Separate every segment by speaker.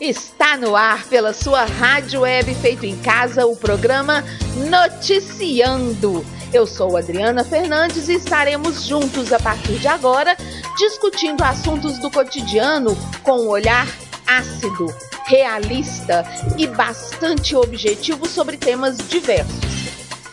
Speaker 1: Está no ar pela sua rádio web feito em casa o programa Noticiando. Eu sou Adriana Fernandes e estaremos juntos a partir de agora discutindo assuntos do cotidiano com um olhar ácido, realista e bastante objetivo sobre temas diversos.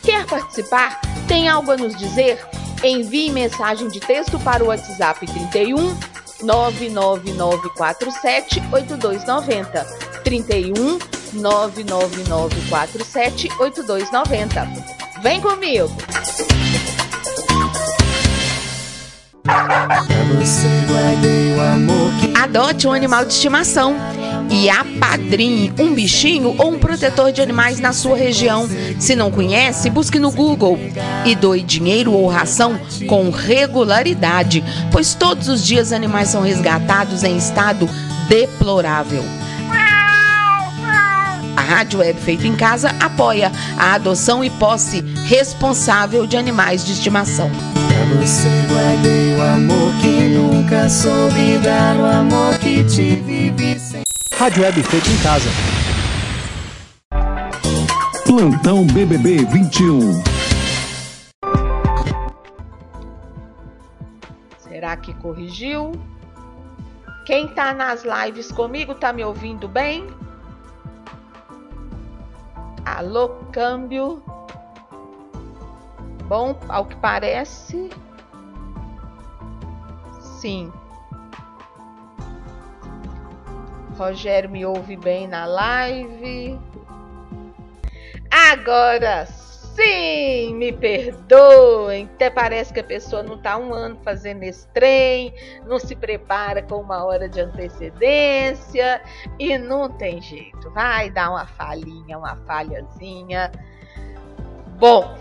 Speaker 1: Quer participar? Tem algo a nos dizer? Envie mensagem de texto para o WhatsApp 31 99947 8290. 31 99947 8290. Vem comigo! Adote um animal de estimação e apadrinhe um bichinho ou um protetor de animais na sua região. Se não conhece, busque no Google e doe dinheiro ou ração com regularidade, pois todos os dias animais são resgatados em estado deplorável. A Rádio Web Feito em Casa apoia a adoção e posse responsável de animais de estimação.
Speaker 2: Pra você guardei o amor que nunca soube dar o amor que te vivi sem.
Speaker 3: Rádio Web feito em casa.
Speaker 4: Plantão BBB 21.
Speaker 1: Será que corrigiu? Quem tá nas lives comigo tá me ouvindo bem? Alô, câmbio. Bom, ao que parece, sim. Rogério me ouve bem na live. Agora sim, me perdoem. Até parece que a pessoa não está um ano fazendo esse trem, não se prepara com uma hora de antecedência e não tem jeito. Vai dar uma falhinha, uma falhazinha. Bom,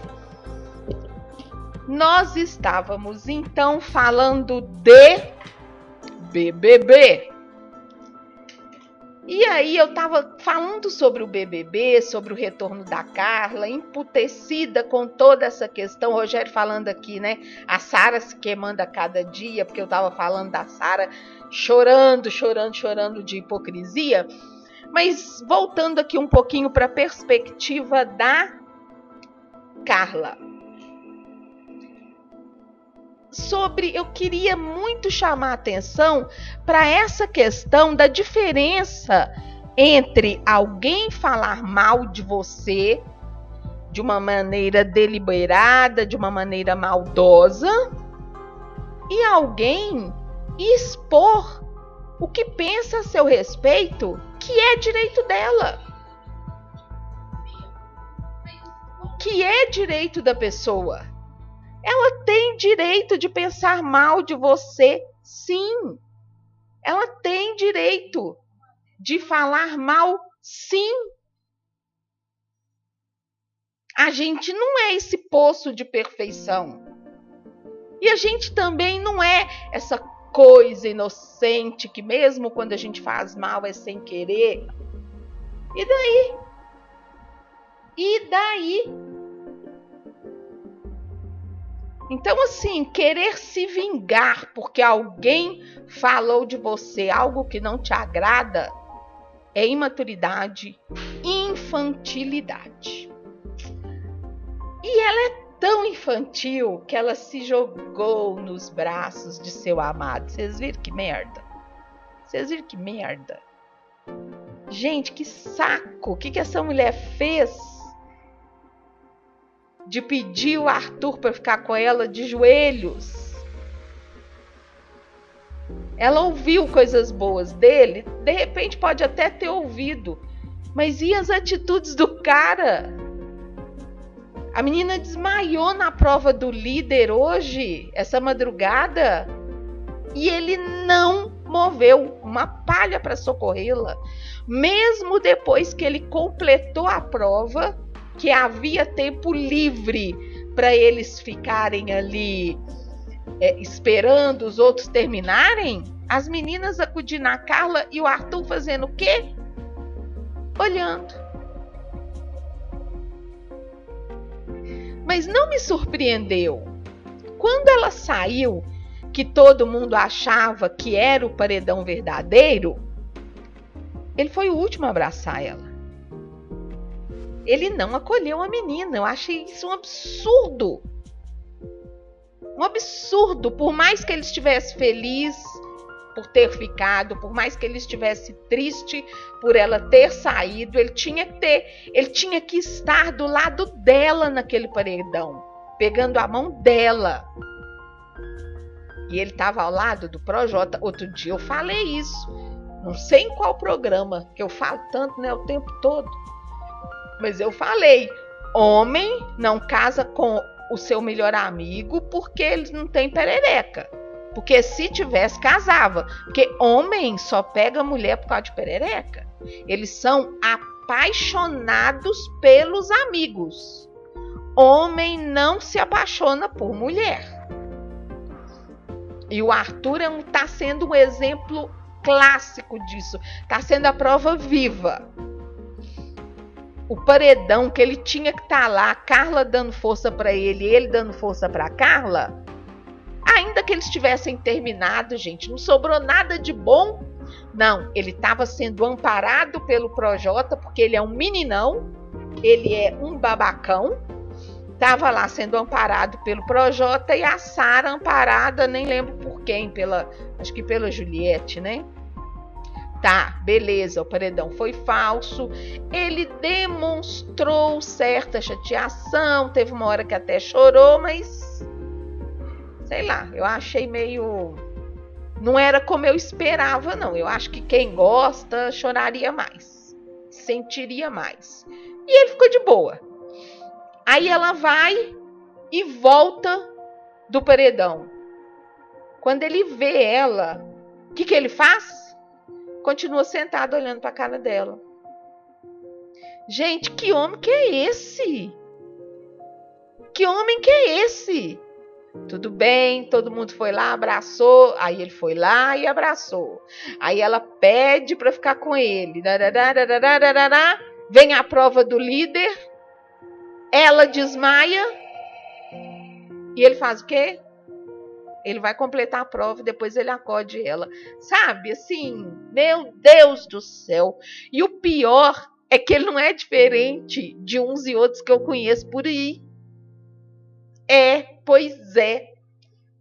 Speaker 1: nós estávamos então falando de BBB. E aí eu tava falando sobre o BBB, sobre o retorno da Carla, emputecida com toda essa questão. O Rogério falando aqui, né? A Sara se queimando a cada dia, porque eu tava falando da Sara chorando, chorando, chorando de hipocrisia. Mas voltando aqui um pouquinho para a perspectiva da Carla sobre eu queria muito chamar atenção para essa questão da diferença entre alguém falar mal de você de uma maneira deliberada, de uma maneira maldosa, e alguém expor o que pensa a seu respeito, que é direito dela. Que é direito da pessoa. Ela tem direito de pensar mal de você, sim. Ela tem direito de falar mal, sim. A gente não é esse poço de perfeição. E a gente também não é essa coisa inocente que, mesmo quando a gente faz mal, é sem querer. E daí? E daí? Então, assim, querer se vingar porque alguém falou de você algo que não te agrada é imaturidade, infantilidade. E ela é tão infantil que ela se jogou nos braços de seu amado. Vocês viram que merda? Vocês viram que merda? Gente, que saco! O que, que essa mulher fez? De pedir o Arthur para ficar com ela de joelhos. Ela ouviu coisas boas dele, de repente pode até ter ouvido, mas e as atitudes do cara? A menina desmaiou na prova do líder hoje, essa madrugada, e ele não moveu uma palha para socorrê-la, mesmo depois que ele completou a prova que havia tempo livre para eles ficarem ali é, esperando os outros terminarem, as meninas acudindo a Carla e o Arthur fazendo o quê? Olhando. Mas não me surpreendeu. Quando ela saiu, que todo mundo achava que era o paredão verdadeiro, Ele foi o último a abraçar ela. Ele não acolheu a menina. Eu achei isso um absurdo. Um absurdo. Por mais que ele estivesse feliz por ter ficado, por mais que ele estivesse triste por ela ter saído, ele tinha que ter, ele tinha que estar do lado dela naquele paredão, pegando a mão dela. E ele estava ao lado do Projota. Outro dia eu falei isso. Não sei em qual programa, que eu falo tanto, né, o tempo todo. Mas eu falei, homem não casa com o seu melhor amigo porque eles não têm perereca. Porque se tivesse, casava. Porque homem só pega mulher por causa de perereca. Eles são apaixonados pelos amigos. Homem não se apaixona por mulher. E o Arthur está é sendo um exemplo clássico disso. Está sendo a prova viva. O paredão que ele tinha que estar tá lá, a Carla dando força para ele, ele dando força para Carla Ainda que eles tivessem terminado, gente, não sobrou nada de bom. Não, ele estava sendo amparado pelo Projota, porque ele é um meninão, ele é um babacão. Estava lá sendo amparado pelo Projota e a Sara amparada, nem lembro por quem, pela, acho que pela Juliette, né? Tá, beleza, o paredão foi falso. Ele demonstrou certa chateação, teve uma hora que até chorou, mas sei lá, eu achei meio. Não era como eu esperava, não. Eu acho que quem gosta choraria mais, sentiria mais. E ele ficou de boa. Aí ela vai e volta do paredão. Quando ele vê ela, o que, que ele faz? Continua sentado olhando para a cara dela. Gente, que homem que é esse? Que homem que é esse? Tudo bem, todo mundo foi lá, abraçou. Aí ele foi lá e abraçou. Aí ela pede para ficar com ele. Vem a prova do líder. Ela desmaia. E ele faz o quê? Ele vai completar a prova e depois ele acode ela. Sabe, assim, meu Deus do céu. E o pior é que ele não é diferente de uns e outros que eu conheço por aí. É, pois é.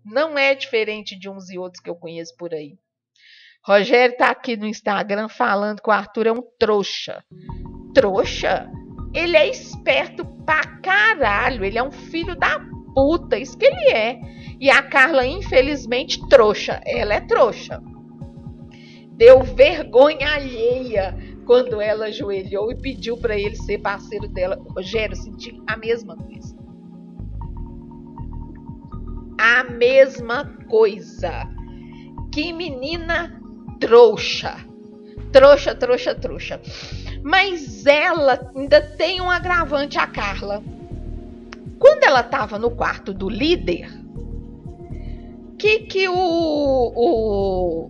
Speaker 1: Não é diferente de uns e outros que eu conheço por aí. Rogério tá aqui no Instagram falando que o Arthur é um trouxa. Trouxa? Ele é esperto pra caralho. Ele é um filho da puta. Isso que ele é. E a Carla, infelizmente, trouxa. Ela é trouxa. Deu vergonha alheia quando ela ajoelhou e pediu para ele ser parceiro dela. Rogério, senti a mesma coisa a mesma coisa. Que menina trouxa. Trouxa, trouxa, trouxa. Mas ela ainda tem um agravante a Carla. Quando ela estava no quarto do líder, que que o o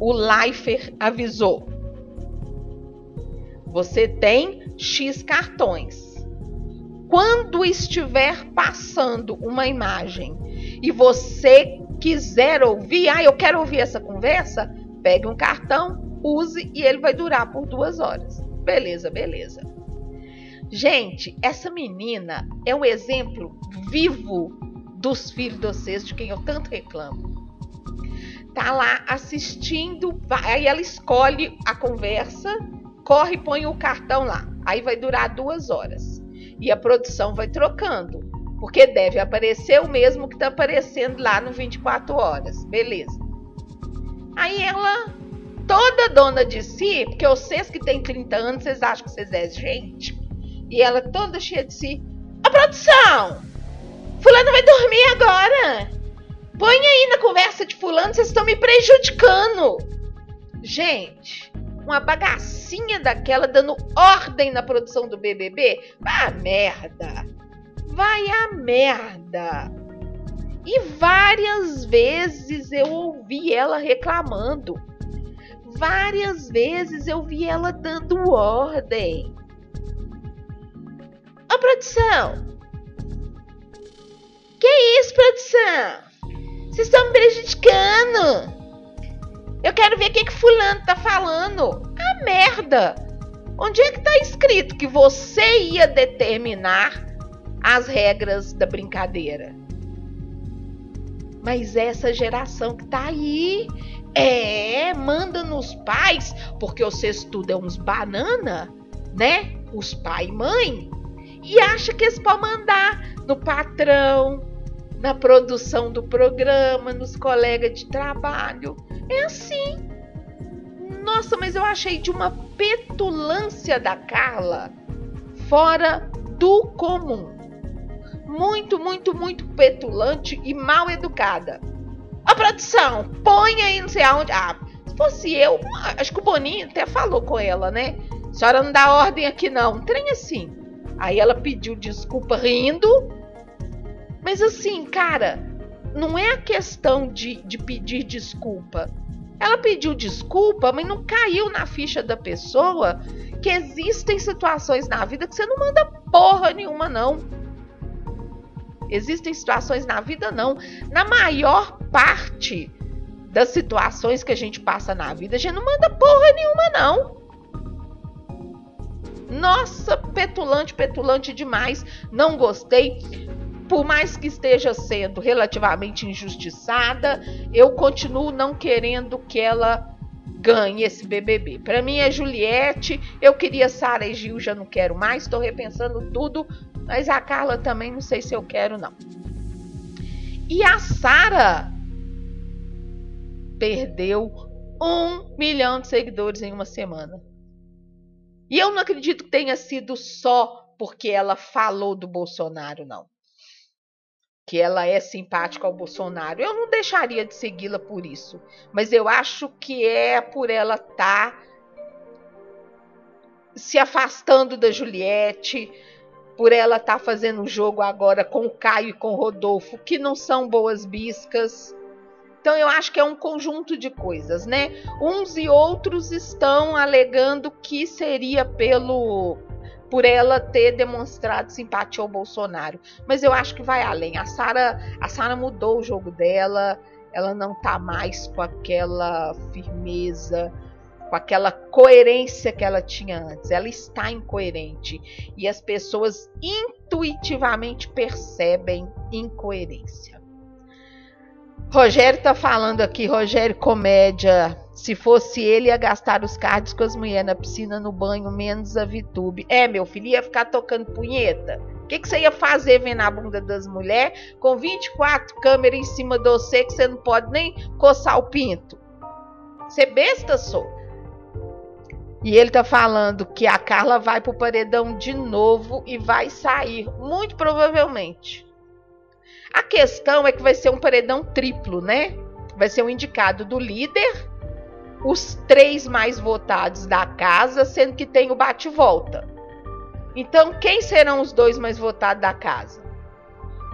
Speaker 1: o Leifer avisou? Você tem X cartões quando estiver passando uma imagem e você quiser ouvir, ah, eu quero ouvir essa conversa, pegue um cartão, use e ele vai durar por duas horas. Beleza, beleza. Gente, essa menina é um exemplo vivo dos filhos de vocês, de quem eu tanto reclamo. Tá lá assistindo, aí ela escolhe a conversa, corre e põe o cartão lá. Aí vai durar duas horas e a produção vai trocando, porque deve aparecer o mesmo que está aparecendo lá no 24 horas, beleza? Aí ela, toda dona de si, porque vocês que têm 30 anos, vocês acham que vocês é gente, e ela toda cheia de si, a produção, fulano vai dormir agora, põe aí na conversa de fulano, vocês estão me prejudicando. Gente, uma bagacinha daquela dando ordem na produção do BBB? Vai a merda! Vai a merda! E várias vezes eu ouvi ela reclamando. Várias vezes eu vi ela dando ordem. Ô produção! Que isso, produção? Vocês estão me prejudicando! Eu quero ver o que, que fulano tá falando. A merda. Onde é que tá escrito que você ia determinar as regras da brincadeira? Mas essa geração que tá aí, é, manda nos pais, porque vocês tudo é uns banana, né? Os pai e mãe. E acha que eles podem mandar no patrão, na produção do programa, nos colegas de trabalho. É assim. Nossa, mas eu achei de uma petulância da Carla fora do comum. Muito, muito, muito petulante e mal educada. A produção, põe aí não sei aonde. Ah, se fosse eu, acho que o Boninho até falou com ela, né? A senhora não dá ordem aqui não. Trem assim. Aí ela pediu desculpa rindo. Mas assim, cara, não é a questão de, de pedir desculpa. Ela pediu desculpa, mas não caiu na ficha da pessoa que existem situações na vida que você não manda porra nenhuma, não. Existem situações na vida, não. Na maior parte das situações que a gente passa na vida, a gente não manda porra nenhuma, não. Nossa, petulante, petulante demais. Não gostei. Por mais que esteja sendo relativamente injustiçada, eu continuo não querendo que ela ganhe esse BBB. Para mim é Juliette. Eu queria Sara e Gil, já não quero mais. Estou repensando tudo. Mas a Carla também não sei se eu quero, não. E a Sara perdeu um milhão de seguidores em uma semana. E eu não acredito que tenha sido só porque ela falou do Bolsonaro, não. Que ela é simpática ao Bolsonaro. Eu não deixaria de segui-la por isso. Mas eu acho que é por ela estar tá se afastando da Juliette, por ela estar tá fazendo o jogo agora com o Caio e com o Rodolfo, que não são boas biscas. Então eu acho que é um conjunto de coisas, né? Uns e outros estão alegando que seria pelo por ela ter demonstrado simpatia ao Bolsonaro, mas eu acho que vai além. A Sara, a Sara mudou o jogo dela, ela não tá mais com aquela firmeza, com aquela coerência que ela tinha antes. Ela está incoerente e as pessoas intuitivamente percebem incoerência. Rogério tá falando aqui, Rogério Comédia. Se fosse ele, ia gastar os cards com as mulheres na piscina, no banho, menos a VTube. É, meu filho, ia ficar tocando punheta. O que, que você ia fazer vendo a bunda das mulheres com 24 câmeras em cima de você que você não pode nem coçar o pinto? Você besta, sou. E ele tá falando que a Carla vai pro paredão de novo e vai sair, muito provavelmente. A questão é que vai ser um paredão triplo, né? Vai ser um indicado do líder, os três mais votados da casa, sendo que tem o bate-volta. Então, quem serão os dois mais votados da casa?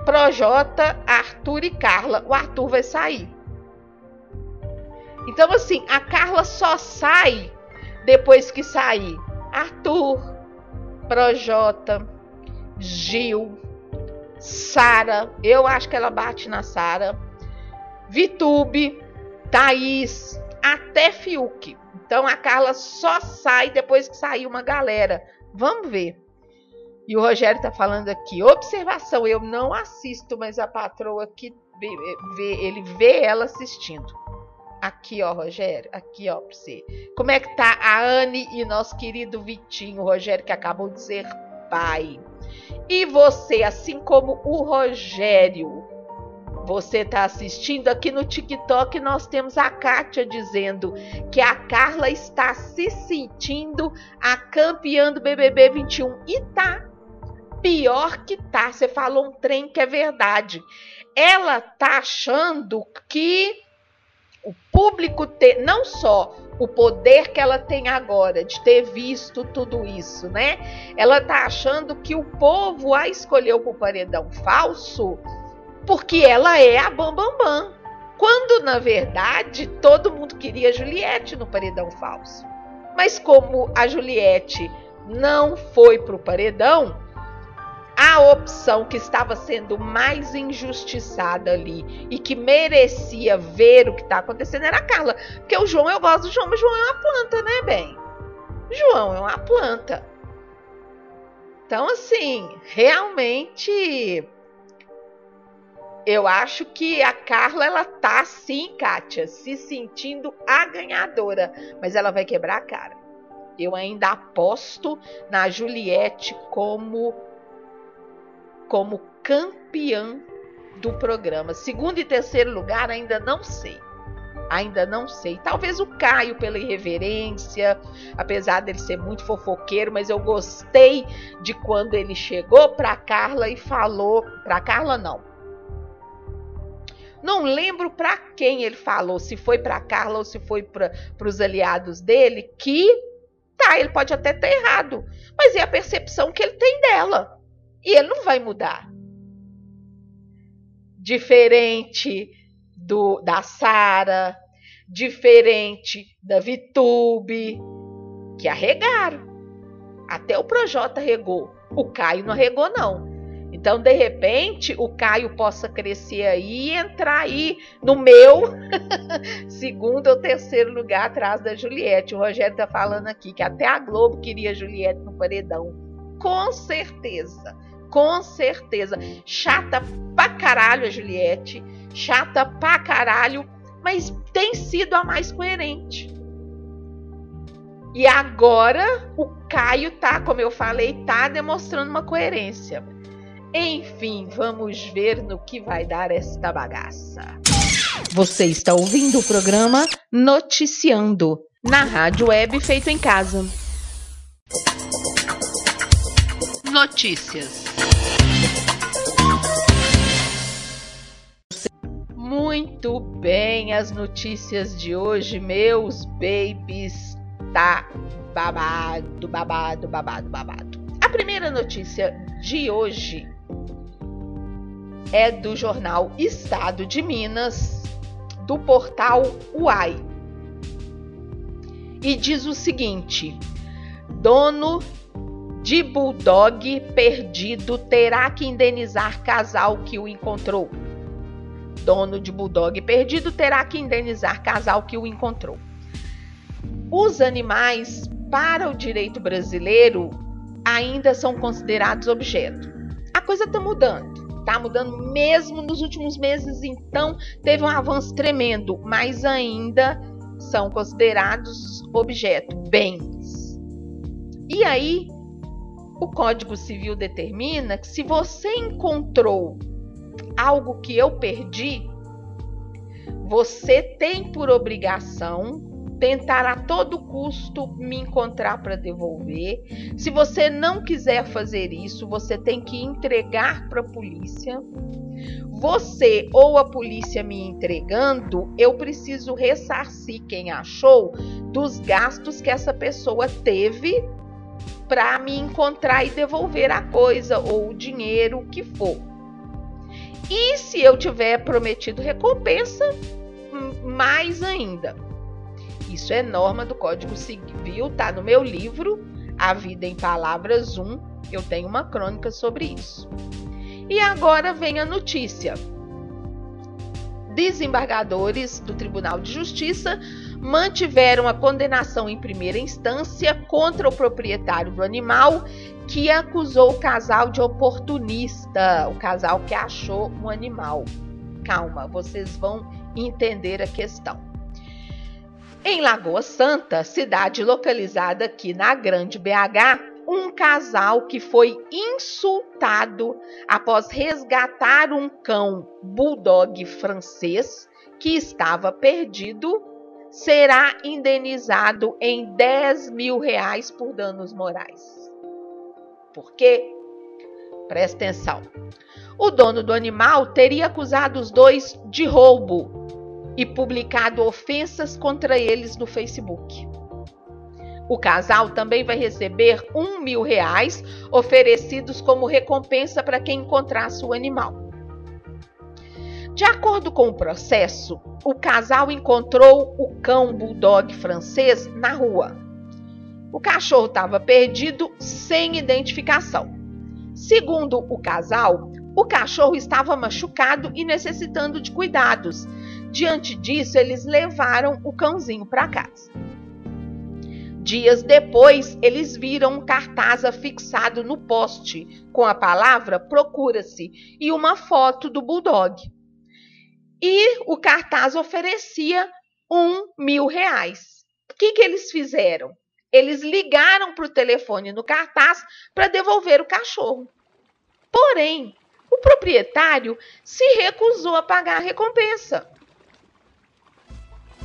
Speaker 1: Projota, Arthur e Carla. O Arthur vai sair. Então, assim, a Carla só sai depois que sair Arthur, Projota, Gil, Sara, eu acho que ela bate na Sara, Vitube, Thaís, até Fiuk. Então a Carla só sai depois que sair uma galera. Vamos ver. E o Rogério tá falando aqui, observação, eu não assisto, mas a patroa que vê, vê, ele vê ela assistindo. Aqui, ó, Rogério. Aqui, ó, pra você. Como é que tá a Anne e nosso querido Vitinho, Rogério, que acabou de ser pai. E você, assim como o Rogério, você tá assistindo aqui no TikTok, nós temos a Kátia dizendo que a Carla está se sentindo a campeã do BBB 21. E tá. Pior que tá. Você falou um trem que é verdade. Ela tá achando que o público ter não só o poder que ela tem agora de ter visto tudo isso, né? Ela tá achando que o povo a escolheu para o paredão falso porque ela é a Bambambam. Bam, bam. Quando, na verdade, todo mundo queria Juliette no paredão falso. Mas como a Juliette não foi para o paredão, a opção que estava sendo mais injustiçada ali e que merecia ver o que está acontecendo era a Carla. Porque o João, eu gosto do João, mas o João é uma planta, né, bem? João é uma planta. Então, assim, realmente eu acho que a Carla ela tá sim, Kátia, se sentindo a ganhadora, mas ela vai quebrar a cara. Eu ainda aposto na Juliette como como campeã do programa. Segundo e terceiro lugar ainda não sei. Ainda não sei. Talvez o Caio pela irreverência, apesar dele ser muito fofoqueiro, mas eu gostei de quando ele chegou para Carla e falou, para Carla não, não lembro para quem ele falou, se foi para Carla ou se foi para os aliados dele, que tá, ele pode até ter errado, mas é a percepção que ele tem dela. E ele não vai mudar. Diferente do da Sara, diferente da Vitube, que arregaram. Até o Projota regou. O Caio não regou, não. Então, de repente, o Caio possa crescer aí e entrar aí no meu segundo ou terceiro lugar atrás da Juliette. O Rogério está falando aqui que até a Globo queria Juliette no paredão. Com certeza, com certeza. Chata pra caralho a Juliette, chata pra caralho, mas tem sido a mais coerente. E agora o Caio tá, como eu falei, tá demonstrando uma coerência. Enfim, vamos ver no que vai dar esta bagaça. Você está ouvindo o programa Noticiando, na rádio web feito em casa. Notícias. Muito bem, as notícias de hoje, meus babies, tá babado, babado, babado, babado. A primeira notícia de hoje é do jornal Estado de Minas, do portal UAI. E diz o seguinte: dono de bulldog perdido terá que indenizar casal que o encontrou. Dono de bulldog perdido terá que indenizar casal que o encontrou. Os animais, para o direito brasileiro, ainda são considerados objeto. A coisa está mudando. Tá mudando mesmo nos últimos meses, então teve um avanço tremendo, mas ainda são considerados objeto, bens. E aí, o Código Civil determina que se você encontrou algo que eu perdi, você tem por obrigação tentar a todo custo me encontrar para devolver. Se você não quiser fazer isso, você tem que entregar para a polícia. Você ou a polícia me entregando, eu preciso ressarcir quem achou dos gastos que essa pessoa teve para me encontrar e devolver a coisa ou o dinheiro, que for. E se eu tiver prometido recompensa, mais ainda. Isso é norma do Código Civil, tá no meu livro, A Vida em Palavras 1. Eu tenho uma crônica sobre isso. E agora vem a notícia. Desembargadores do Tribunal de Justiça mantiveram a condenação em primeira instância contra o proprietário do animal que acusou o casal de oportunista, o casal que achou um animal. Calma, vocês vão entender a questão. Em Lagoa Santa, cidade localizada aqui na Grande BH, um casal que foi insultado após resgatar um cão bulldog francês que estava perdido será indenizado em 10 mil reais por danos morais. Por quê? Presta atenção. O dono do animal teria acusado os dois de roubo e publicado ofensas contra eles no Facebook. O casal também vai receber um mil reais oferecidos como recompensa para quem encontrasse o animal. De acordo com o processo, o casal encontrou o cão bulldog francês na rua. O cachorro estava perdido sem identificação. Segundo o casal, o cachorro estava machucado e necessitando de Diante disso, eles levaram o cãozinho para casa. Dias depois, eles viram um cartaz afixado no poste com a palavra Procura-se e uma foto do Bulldog. E o cartaz oferecia um mil reais. O que, que eles fizeram? Eles ligaram para o telefone no cartaz para devolver o cachorro. Porém, o proprietário se recusou a pagar a recompensa.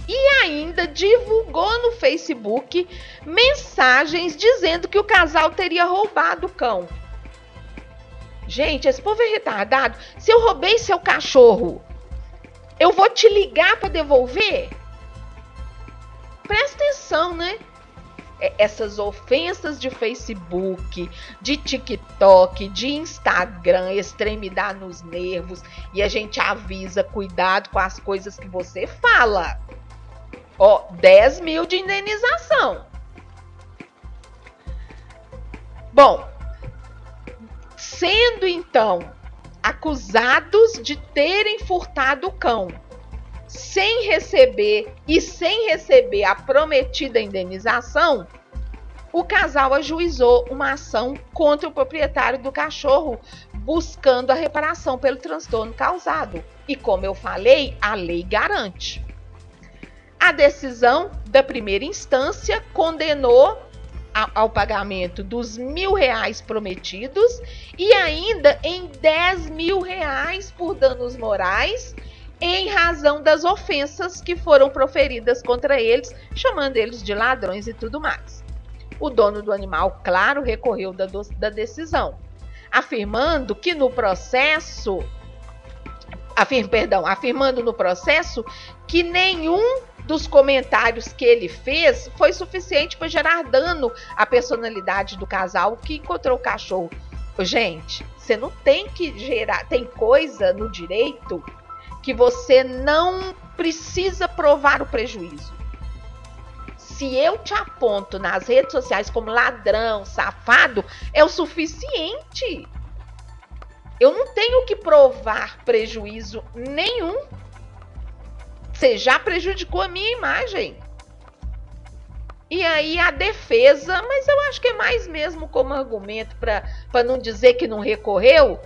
Speaker 1: E ainda divulgou no Facebook mensagens dizendo que o casal teria roubado o cão. Gente, esse povo é retardado. Se eu roubei seu cachorro, eu vou te ligar para devolver? Presta atenção, né? É, essas ofensas de Facebook, de TikTok, de Instagram, extremidade nos nervos. E a gente avisa, cuidado com as coisas que você fala. Ó, 10 mil de indenização. Bom, sendo então acusados de terem furtado o cão sem receber e sem receber a prometida indenização, o casal ajuizou uma ação contra o proprietário do cachorro, buscando a reparação pelo transtorno causado. E como eu falei, a lei garante. A decisão da primeira instância condenou ao pagamento dos mil reais prometidos e ainda em 10 mil reais por danos morais em razão das ofensas que foram proferidas contra eles, chamando eles de ladrões e tudo mais. O dono do animal, claro, recorreu da, da decisão, afirmando que no processo, afir, perdão, afirmando no processo que nenhum dos comentários que ele fez foi suficiente para gerar dano à personalidade do casal que encontrou o cachorro. Gente, você não tem que gerar, tem coisa no direito que você não precisa provar o prejuízo. Se eu te aponto nas redes sociais como ladrão, safado, é o suficiente. Eu não tenho que provar prejuízo nenhum. Você já prejudicou a minha imagem. E aí a defesa, mas eu acho que é mais mesmo como argumento para não dizer que não recorreu,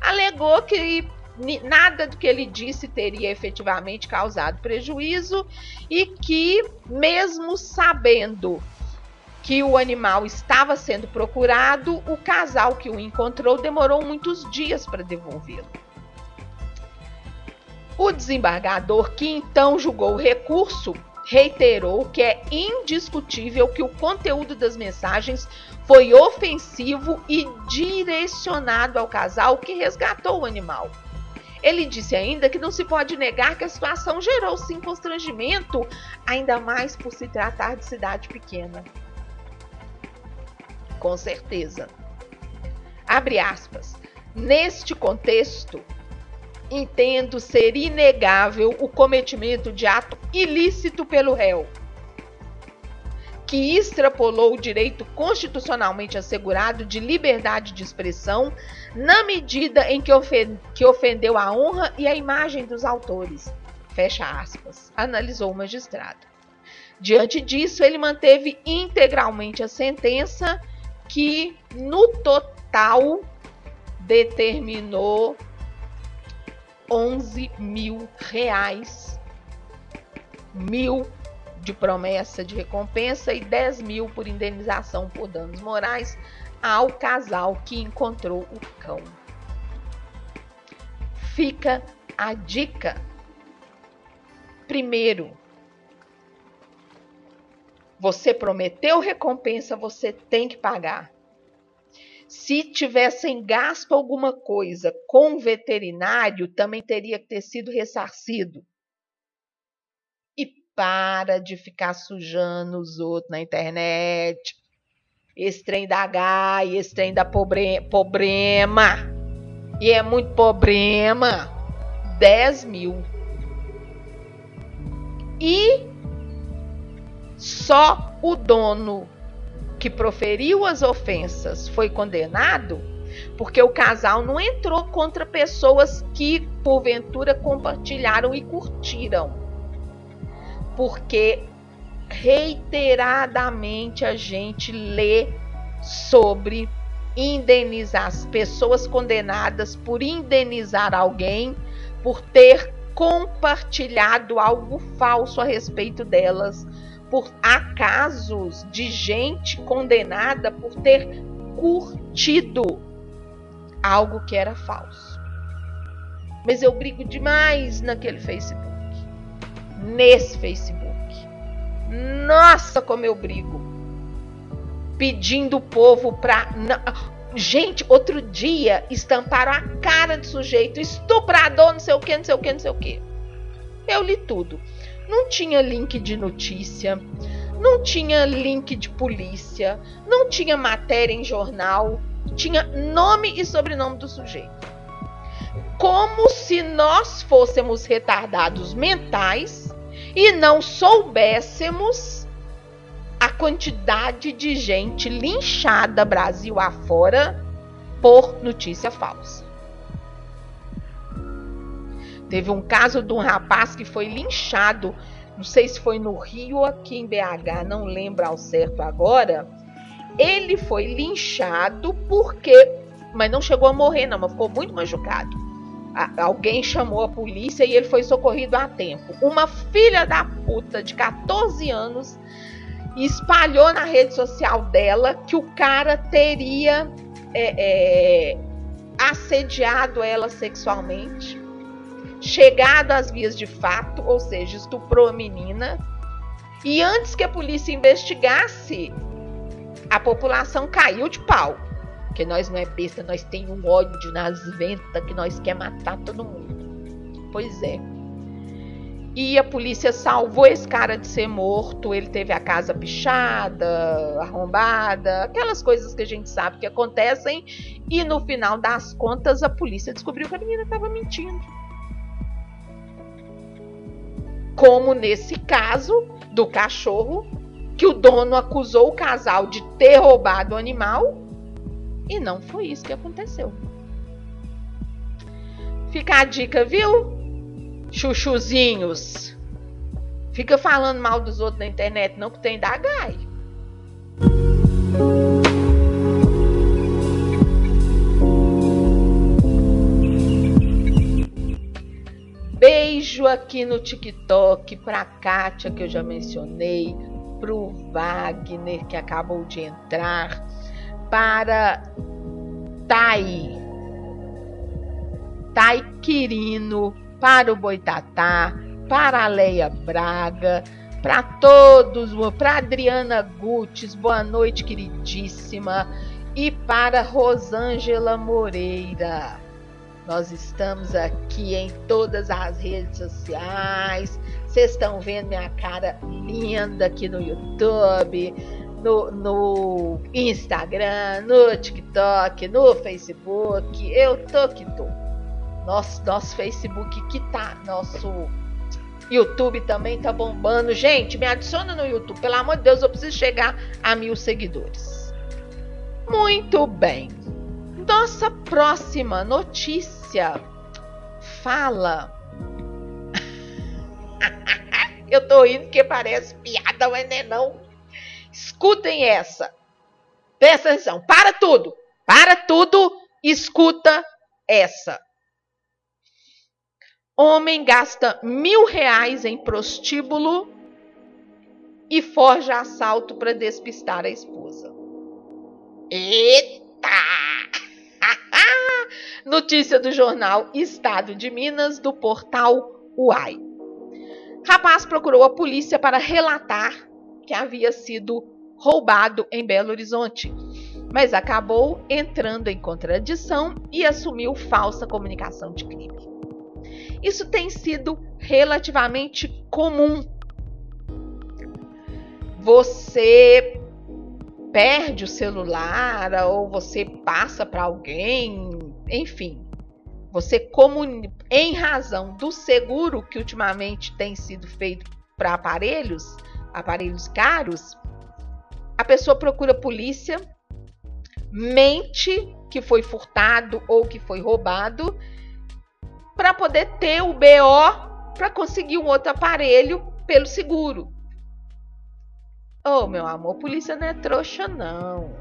Speaker 1: alegou que nada do que ele disse teria efetivamente causado prejuízo e que, mesmo sabendo que o animal estava sendo procurado, o casal que o encontrou demorou muitos dias para devolvê-lo. O desembargador, que então julgou o recurso, reiterou que é indiscutível que o conteúdo das mensagens foi ofensivo e direcionado ao casal que resgatou o animal. Ele disse ainda que não se pode negar que a situação gerou sim constrangimento, ainda mais por se tratar de cidade pequena. Com certeza. Abre aspas. Neste contexto, entendo ser inegável o cometimento de ato ilícito pelo réu que extrapolou o direito constitucionalmente assegurado de liberdade de expressão na medida em que, ofendeu a honra e a imagem dos autores. Fecha aspas, analisou o magistrado. Diante disso, ele manteve integralmente a sentença que, no total, determinou 11 mil reais, mil de promessa de recompensa e 10 mil por indenização por danos morais ao casal que encontrou o cão. Fica a dica. Primeiro, você prometeu recompensa, você tem que pagar. Se tivessem gasto alguma coisa com o veterinário, também teria que ter sido ressarcido para de ficar sujando os outros na internet. Esse trem da H, esse trem da pobre, problema. E é muito problema. 10 mil. E só o dono que proferiu as ofensas foi condenado porque o casal não entrou contra pessoas que porventura compartilharam e curtiram porque reiteradamente a gente lê sobre indenizar as pessoas condenadas por indenizar alguém por ter compartilhado algo falso a respeito delas, por acasos de gente condenada por ter curtido algo que era falso. Mas eu brigo demais naquele Facebook. Nesse Facebook. Nossa, como eu brigo. Pedindo o povo pra. Gente, outro dia estamparam a cara de sujeito, estuprador, não sei o que, não sei o que, não sei o que. Eu li tudo. Não tinha link de notícia, não tinha link de polícia, não tinha matéria em jornal, tinha nome e sobrenome do sujeito. Como se nós fôssemos retardados mentais e não soubéssemos a quantidade de gente linchada Brasil afora por notícia falsa. Teve um caso de um rapaz que foi linchado, não sei se foi no Rio ou aqui em BH, não lembro ao certo agora. Ele foi linchado porque, mas não chegou a morrer não, mas ficou muito machucado alguém chamou a polícia e ele foi socorrido a tempo. Uma filha da puta de 14 anos espalhou na rede social dela que o cara teria é, é, assediado ela sexualmente, chegado às vias de fato, ou seja, estuprou a menina. E antes que a polícia investigasse, a população caiu de pau. Porque nós não é besta, nós tem um ódio nas ventas que nós quer matar todo mundo. Pois é. E a polícia salvou esse cara de ser morto. Ele teve a casa pichada, arrombada, aquelas coisas que a gente sabe que acontecem. E no final das contas, a polícia descobriu que a menina estava mentindo. Como nesse caso do cachorro, que o dono acusou o casal de ter roubado o animal e não foi isso que aconteceu. Fica a dica, viu? Chuchuzinhos. Fica falando mal dos outros na internet, não que tem da Gai. Beijo aqui no TikTok pra Kátia, que eu já mencionei, pro Wagner, que acabou de entrar para Tai, Tai Quirino, para o Boitatá, para a Leia Braga, para todos, para Adriana Gutes, boa noite, queridíssima, e para Rosângela Moreira. Nós estamos aqui em todas as redes sociais. Vocês estão vendo minha cara linda aqui no YouTube no, no Instagram, no TikTok, no Facebook. Eu tô que tô. Nosso, nosso Facebook que tá. Nosso YouTube também tá bombando. Gente, me adiciona no YouTube. Pelo amor de Deus, eu preciso chegar a mil seguidores. Muito bem. Nossa próxima notícia fala. eu tô rindo porque parece piada, mas não é não. Escutem essa. Presta atenção. Para tudo. Para tudo. Escuta essa. Homem gasta mil reais em prostíbulo e forja assalto para despistar a esposa. Eita! Notícia do jornal Estado de Minas, do portal UAI. Rapaz procurou a polícia para relatar que havia sido roubado em Belo Horizonte, mas acabou entrando em contradição e assumiu falsa comunicação de crime. Isso tem sido relativamente comum. Você perde o celular ou você passa para alguém, enfim. Você comunica em razão do seguro que ultimamente tem sido feito para aparelhos, aparelhos caros, a pessoa procura a polícia, mente que foi furtado ou que foi roubado, para poder ter o BO para conseguir um outro aparelho pelo seguro. Oh, meu amor, polícia não é trouxa, não.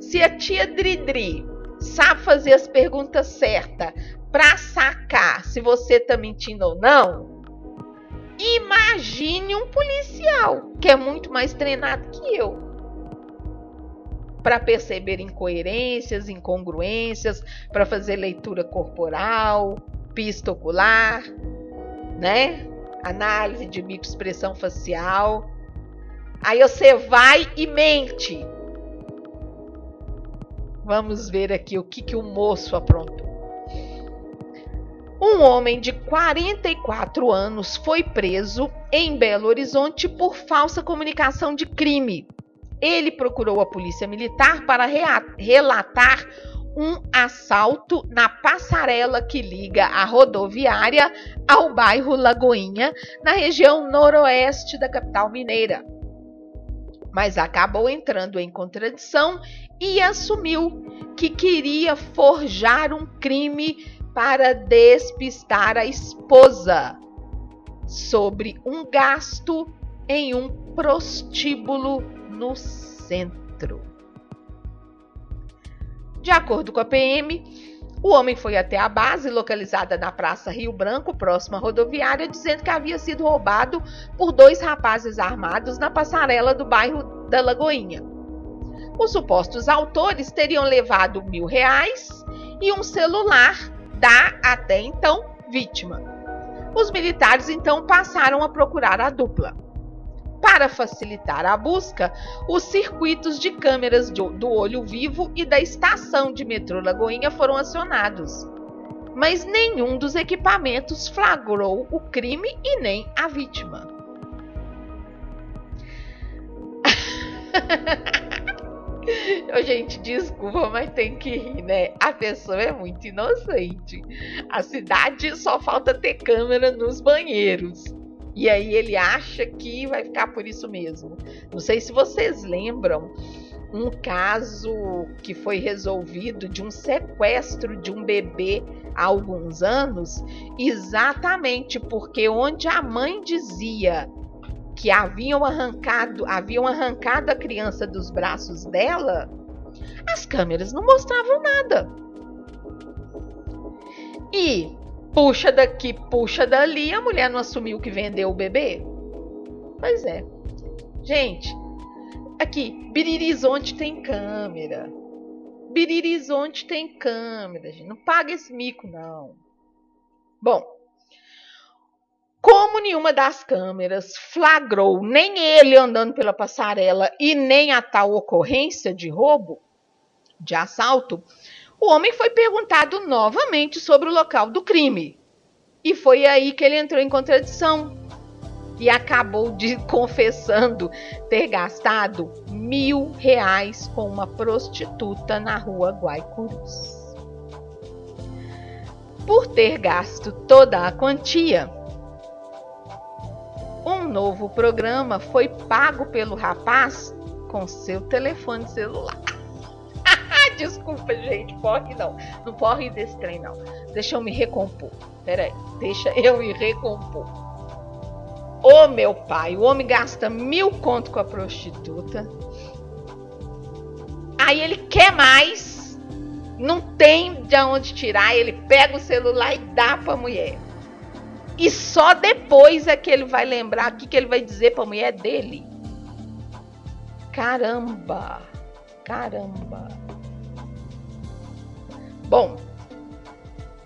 Speaker 1: Se a tia Dridri sabe fazer as perguntas certas para sacar se você tá mentindo ou não, imagine um policial que é muito mais treinado que eu para perceber incoerências, incongruências, para fazer leitura corporal, pista ocular, né? Análise de microexpressão facial. Aí você vai e mente. Vamos ver aqui o que, que o moço aprontou. Um homem de 44 anos foi preso em Belo Horizonte por falsa comunicação de crime. Ele procurou a polícia militar para relatar um assalto na passarela que liga a rodoviária ao bairro Lagoinha, na região noroeste da capital mineira. Mas acabou entrando em contradição e assumiu que queria forjar um crime para despistar a esposa sobre um gasto em um prostíbulo no centro. De acordo com a PM, o homem foi até a base localizada na Praça Rio Branco, próxima à rodoviária, dizendo que havia sido roubado por dois rapazes armados na passarela do bairro da Lagoinha. Os supostos autores teriam levado mil reais e um celular da até então vítima. Os militares então passaram a procurar a dupla. Para facilitar a busca, os circuitos de câmeras do olho vivo e da estação de metrô Lagoinha foram acionados. Mas nenhum dos equipamentos flagrou o crime e nem a vítima. Gente, desculpa, mas tem que rir, né? A pessoa é muito inocente. A cidade só falta ter câmera nos banheiros. E aí ele acha que vai ficar por isso mesmo. Não sei se vocês lembram um caso que foi resolvido de um sequestro de um bebê há alguns anos, exatamente porque onde a mãe dizia que haviam arrancado, haviam arrancado a criança dos braços dela, as câmeras não mostravam nada. E puxa daqui, puxa dali, a mulher não assumiu que vendeu o bebê? Pois é. Gente, aqui, Biririzonte tem câmera. Biririzonte tem câmera, gente. Não paga esse mico, não. Bom, como nenhuma das câmeras flagrou nem ele andando pela passarela e nem a tal ocorrência de roubo, de assalto, o homem foi perguntado novamente sobre o local do crime. E foi aí que ele entrou em contradição e acabou de, confessando ter gastado mil reais com uma prostituta na rua Guaicurus. Por ter gasto toda a quantia, um novo programa foi pago pelo rapaz com seu telefone celular. Desculpa, gente, porre não. Não porre desse trem, não. Deixa eu me recompor. Peraí, deixa eu me recompor. Ô meu pai, o homem gasta mil conto com a prostituta. Aí ele quer mais. Não tem de onde tirar. Ele pega o celular e dá pra mulher. E só depois é que ele vai lembrar o que, que ele vai dizer pra mulher dele. Caramba! Caramba! Bom,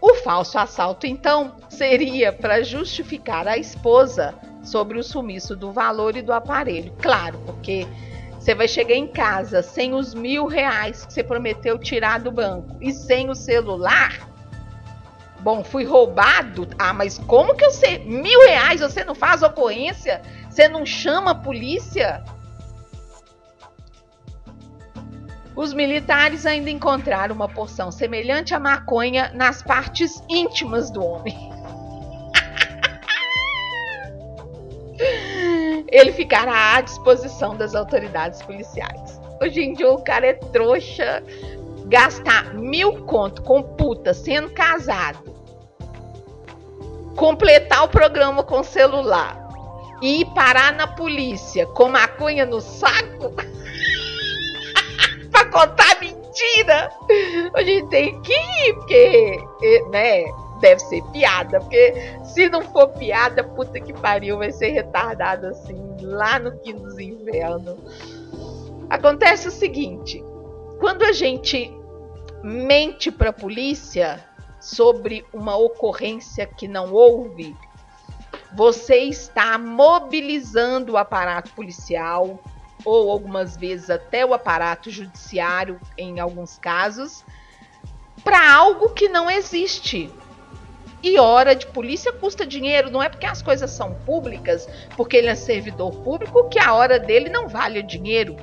Speaker 1: o falso assalto então seria para justificar a esposa sobre o sumiço do valor e do aparelho. Claro, porque você vai chegar em casa sem os mil reais que você prometeu tirar do banco e sem o celular. Bom, fui roubado. Ah, mas como que eu sei? Mil reais você não faz ocorrência? Você não chama a polícia? Os militares ainda encontraram uma porção semelhante à maconha nas partes íntimas do homem. Ele ficará à disposição das autoridades policiais. Hoje em dia o cara é trouxa gastar mil conto com puta sendo casado, completar o programa com celular, e ir parar na polícia com maconha no saco pra contar mentira. A gente tem que ir, porque, né? Deve ser piada, porque se não for piada, puta que pariu, vai ser retardado assim, lá no quinto dos infernos. Acontece o seguinte: quando a gente mente para a polícia sobre uma ocorrência que não houve, você está mobilizando o aparato policial ou algumas vezes até o aparato judiciário em alguns casos para algo que não existe. E hora de polícia custa dinheiro, não é porque as coisas são públicas, porque ele é servidor público, que a hora dele não vale dinheiro.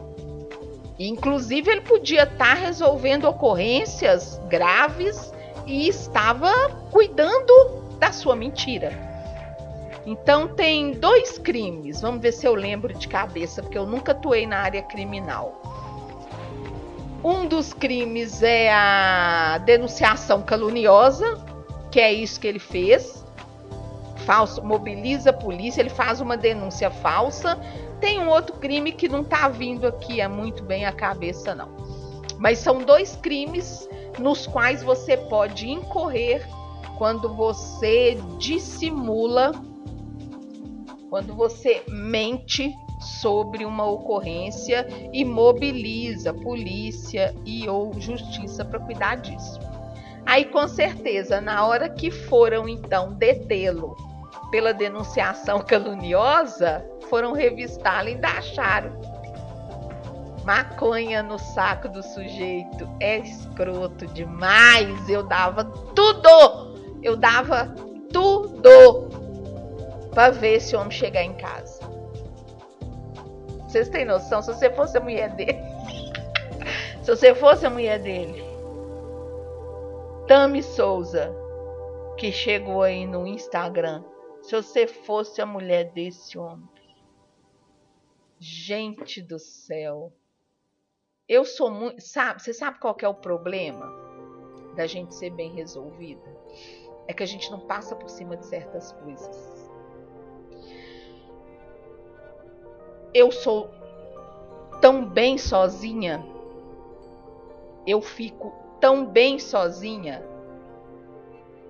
Speaker 1: Inclusive, ele podia estar tá resolvendo ocorrências graves e estava cuidando da sua mentira. Então, tem dois crimes. Vamos ver se eu lembro de cabeça, porque eu nunca atuei na área criminal. Um dos crimes é a denunciação caluniosa, que é isso que ele fez. Falso, mobiliza a polícia, ele faz uma denúncia falsa tem um outro crime que não está vindo aqui é muito bem a cabeça, não. Mas são dois crimes nos quais você pode incorrer quando você dissimula, quando você mente sobre uma ocorrência e mobiliza polícia e ou justiça para cuidar disso. Aí com certeza, na hora que foram então detê-lo pela denunciação caluniosa, foram revistá-lo e ainda acharam. Maconha no saco do sujeito é escroto demais. Eu dava tudo! Eu dava tudo para ver esse homem chegar em casa. Vocês têm noção? Se você fosse a mulher dele. se você fosse a mulher dele. Tami Souza, que chegou aí no Instagram. Se você fosse a mulher desse homem. Gente do céu. Eu sou muito. Sabe, você sabe qual é o problema da gente ser bem resolvida? É que a gente não passa por cima de certas coisas. Eu sou tão bem sozinha. Eu fico tão bem sozinha.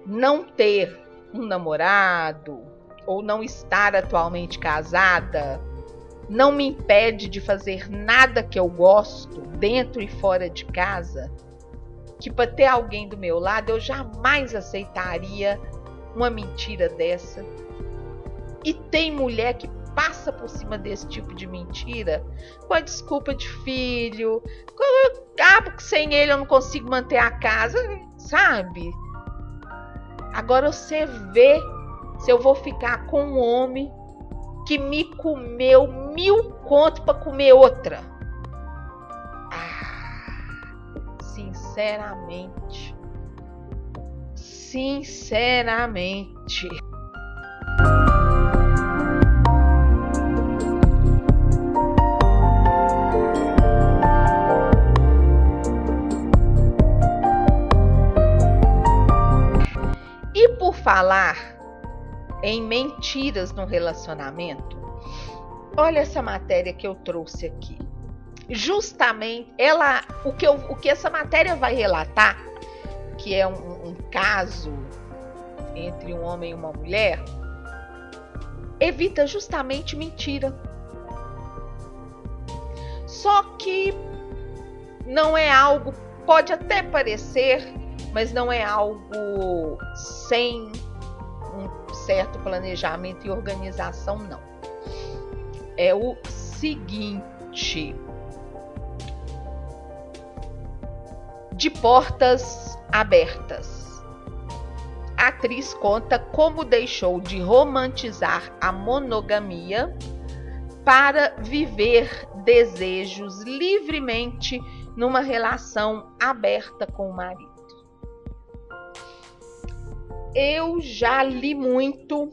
Speaker 1: Não ter um namorado ou não estar atualmente casada não me impede de fazer nada que eu gosto, dentro e fora de casa, que para ter alguém do meu lado eu jamais aceitaria uma mentira dessa. E tem mulher que passa por cima desse tipo de mentira com a desculpa de filho, ah, porque sem ele eu não consigo manter a casa, sabe? Agora você vê se eu vou ficar com um homem que me comeu mil contos para comer outra. Ah, sinceramente. Sinceramente. Falar em mentiras no relacionamento, olha essa matéria que eu trouxe aqui. Justamente, ela, o que, eu, o que essa matéria vai relatar, que é um, um caso entre um homem e uma mulher, evita justamente mentira. Só que não é algo, pode até parecer, mas não é algo sem um certo planejamento e organização, não. É o seguinte: de portas abertas. A atriz conta como deixou de romantizar a monogamia para viver desejos livremente numa relação aberta com o marido eu já li muito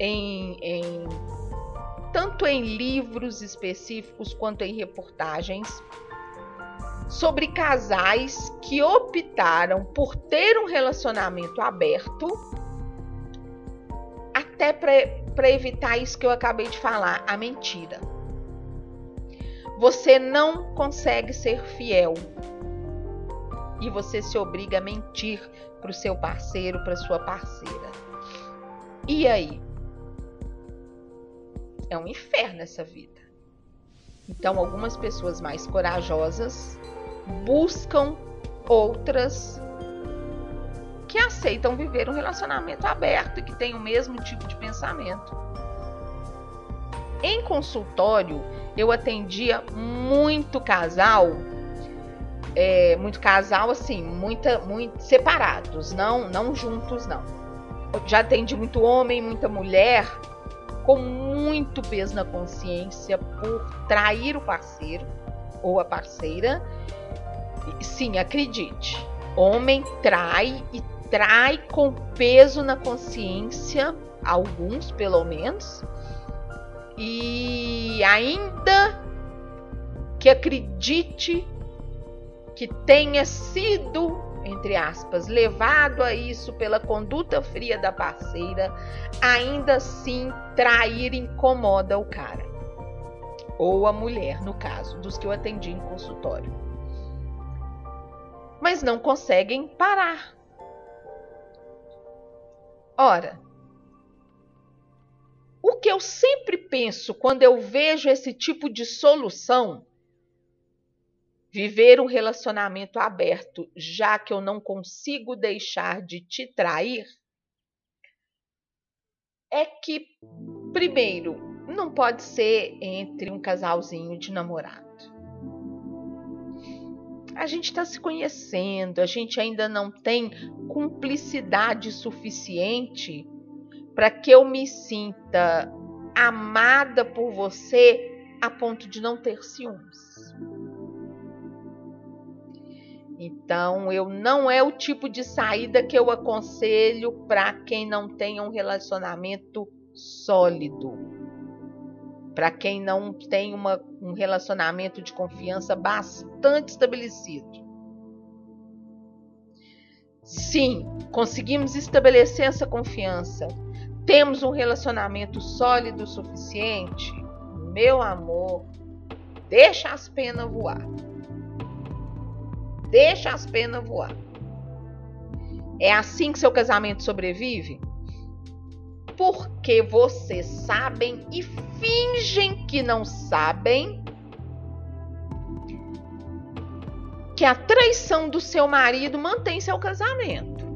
Speaker 1: em, em tanto em livros específicos quanto em reportagens sobre casais que optaram por ter um relacionamento aberto até para evitar isso que eu acabei de falar, a mentira. Você não consegue ser fiel e você se obriga a mentir para o seu parceiro, para sua parceira. E aí? É um inferno essa vida. Então, algumas pessoas mais corajosas buscam outras que aceitam viver um relacionamento aberto e que têm o mesmo tipo de pensamento. Em consultório, eu atendia muito casal, é, muito casal assim, muita, muito separados, não, não juntos não. Eu já atendi muito homem, muita mulher com muito peso na consciência por trair o parceiro ou a parceira. Sim, acredite, homem trai e trai com peso na consciência, alguns pelo menos, e ainda que acredite que tenha sido, entre aspas, levado a isso pela conduta fria da parceira, ainda assim trair incomoda o cara. Ou a mulher, no caso, dos que eu atendi em consultório. Mas não conseguem parar. Ora, o que eu sempre penso quando eu vejo esse tipo de solução, viver um relacionamento aberto, já que eu não consigo deixar de te trair, é que, primeiro, não pode ser entre um casalzinho de namorado. A gente está se conhecendo, a gente ainda não tem cumplicidade suficiente para que eu me sinta amada por você a ponto de não ter ciúmes. Então, eu não é o tipo de saída que eu aconselho para quem não tenha um relacionamento sólido para quem não tem uma, um relacionamento de confiança bastante estabelecido. Sim, conseguimos estabelecer essa confiança. Temos um relacionamento sólido o suficiente? Meu amor, deixa as penas voar. Deixa as penas voar. É assim que seu casamento sobrevive? porque vocês sabem e fingem que não sabem que a traição do seu marido mantém seu casamento.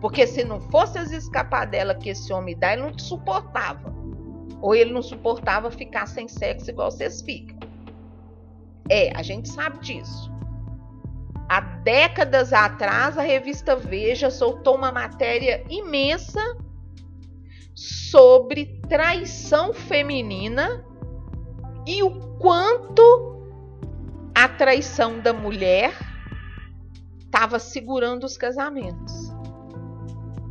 Speaker 1: Porque se não fosse as escapadelas que esse homem dá, ele não te suportava. Ou ele não suportava ficar sem sexo igual vocês ficam. É, a gente sabe disso. Há décadas atrás, a revista Veja soltou uma matéria imensa sobre traição feminina e o quanto a traição da mulher estava segurando os casamentos.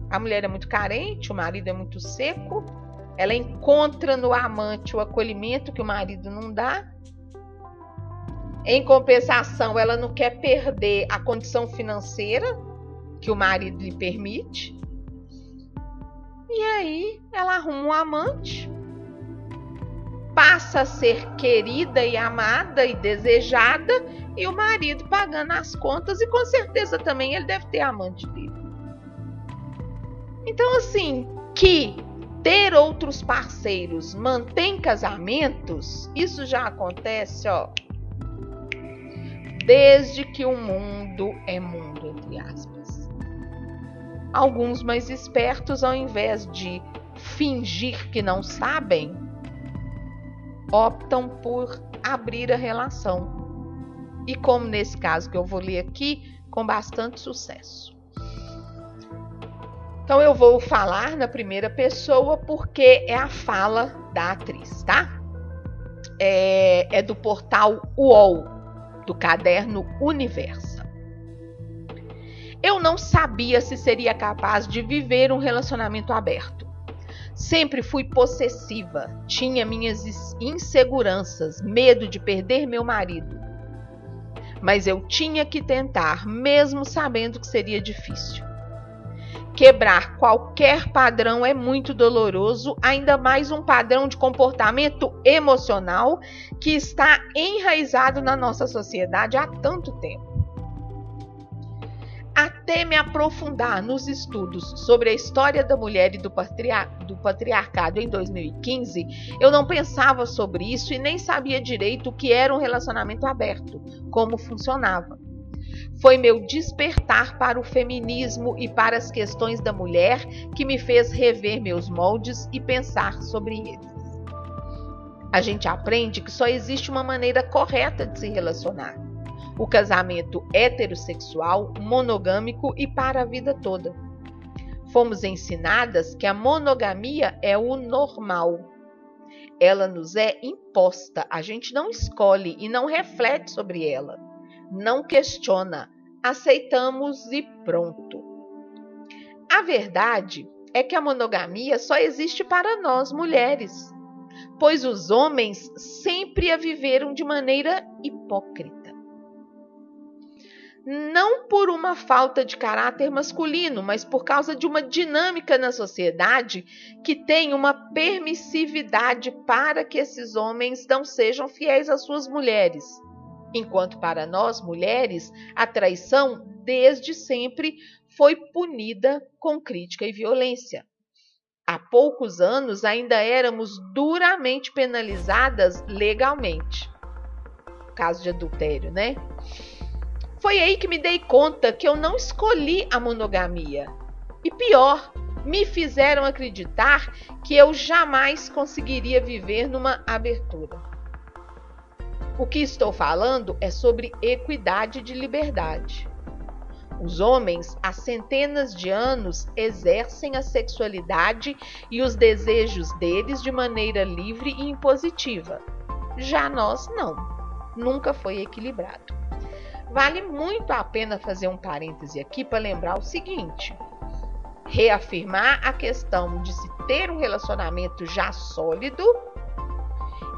Speaker 1: A mulher é muito carente, o marido é muito seco, ela encontra no amante o acolhimento que o marido não dá. Em compensação, ela não quer perder a condição financeira que o marido lhe permite. E aí ela arruma um amante, passa a ser querida e amada e desejada, e o marido pagando as contas, e com certeza também ele deve ter amante dele. Então, assim, que ter outros parceiros mantém casamentos, isso já acontece, ó, desde que o mundo é mundo, entre aspas. Alguns mais espertos, ao invés de fingir que não sabem, optam por abrir a relação. E como nesse caso que eu vou ler aqui, com bastante sucesso. Então eu vou falar na primeira pessoa porque é a fala da atriz, tá? É, é do portal UOL, do caderno Universo. Eu não sabia se seria capaz de viver um relacionamento aberto. Sempre fui possessiva, tinha minhas inseguranças, medo de perder meu marido. Mas eu tinha que tentar, mesmo sabendo que seria difícil. Quebrar qualquer padrão é muito doloroso, ainda mais um padrão de comportamento emocional que está enraizado na nossa sociedade há tanto tempo. Até me aprofundar nos estudos sobre a história da mulher e do, patriar do patriarcado em 2015, eu não pensava sobre isso e nem sabia direito o que era um relacionamento aberto, como funcionava. Foi meu despertar para o feminismo e para as questões da mulher que me fez rever meus moldes e pensar sobre eles. A gente aprende que só existe uma maneira correta de se relacionar: o casamento heterossexual, monogâmico e para a vida toda. Fomos ensinadas que a monogamia é o normal. Ela nos é imposta, a gente não escolhe e não reflete sobre ela não questiona, aceitamos e pronto. A verdade é que a monogamia só existe para nós mulheres, pois os homens sempre a viveram de maneira hipócrita. Não por uma falta de caráter masculino, mas por causa de uma dinâmica na sociedade que tem uma permissividade para que esses homens não sejam fiéis às suas mulheres enquanto para nós mulheres a traição desde sempre foi punida com crítica e violência. Há poucos anos ainda éramos duramente penalizadas legalmente. Caso de adultério, né? Foi aí que me dei conta que eu não escolhi a monogamia. E pior, me fizeram acreditar que eu jamais conseguiria viver numa abertura. O que estou falando é sobre equidade de liberdade. Os homens, há centenas de anos, exercem a sexualidade e os desejos deles de maneira livre e impositiva. Já nós não. Nunca foi equilibrado. Vale muito a pena fazer um parêntese aqui para lembrar o seguinte: reafirmar a questão de se ter um relacionamento já sólido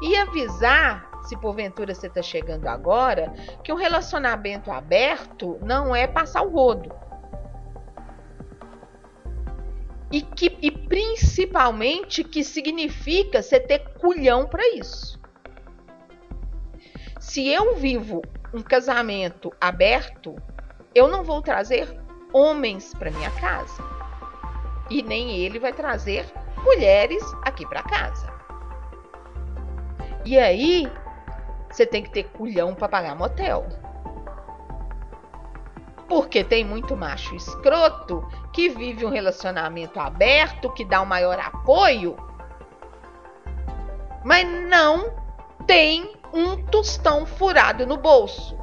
Speaker 1: e avisar se porventura você está chegando agora, que um relacionamento aberto não é passar o rodo. E, que, e principalmente que significa você ter culhão para isso. Se eu vivo um casamento aberto, eu não vou trazer homens para minha casa. E nem ele vai trazer mulheres aqui para casa. E aí você tem que ter culhão para pagar motel. Porque tem muito macho escroto que vive um relacionamento aberto, que dá o um maior apoio, mas não tem um tostão furado no bolso.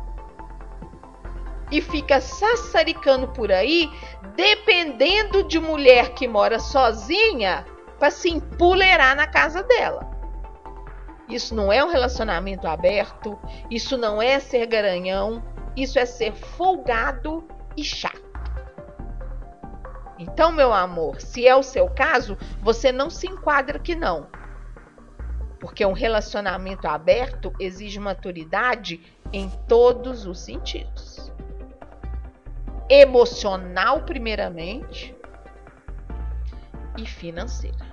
Speaker 1: E fica sassaricando por aí, dependendo de mulher que mora sozinha para se empolerar na casa dela. Isso não é um relacionamento aberto, isso não é ser garanhão, isso é ser folgado e chato. Então, meu amor, se é o seu caso, você não se enquadra aqui não. Porque um relacionamento aberto exige maturidade em todos os sentidos. Emocional, primeiramente, e financeira.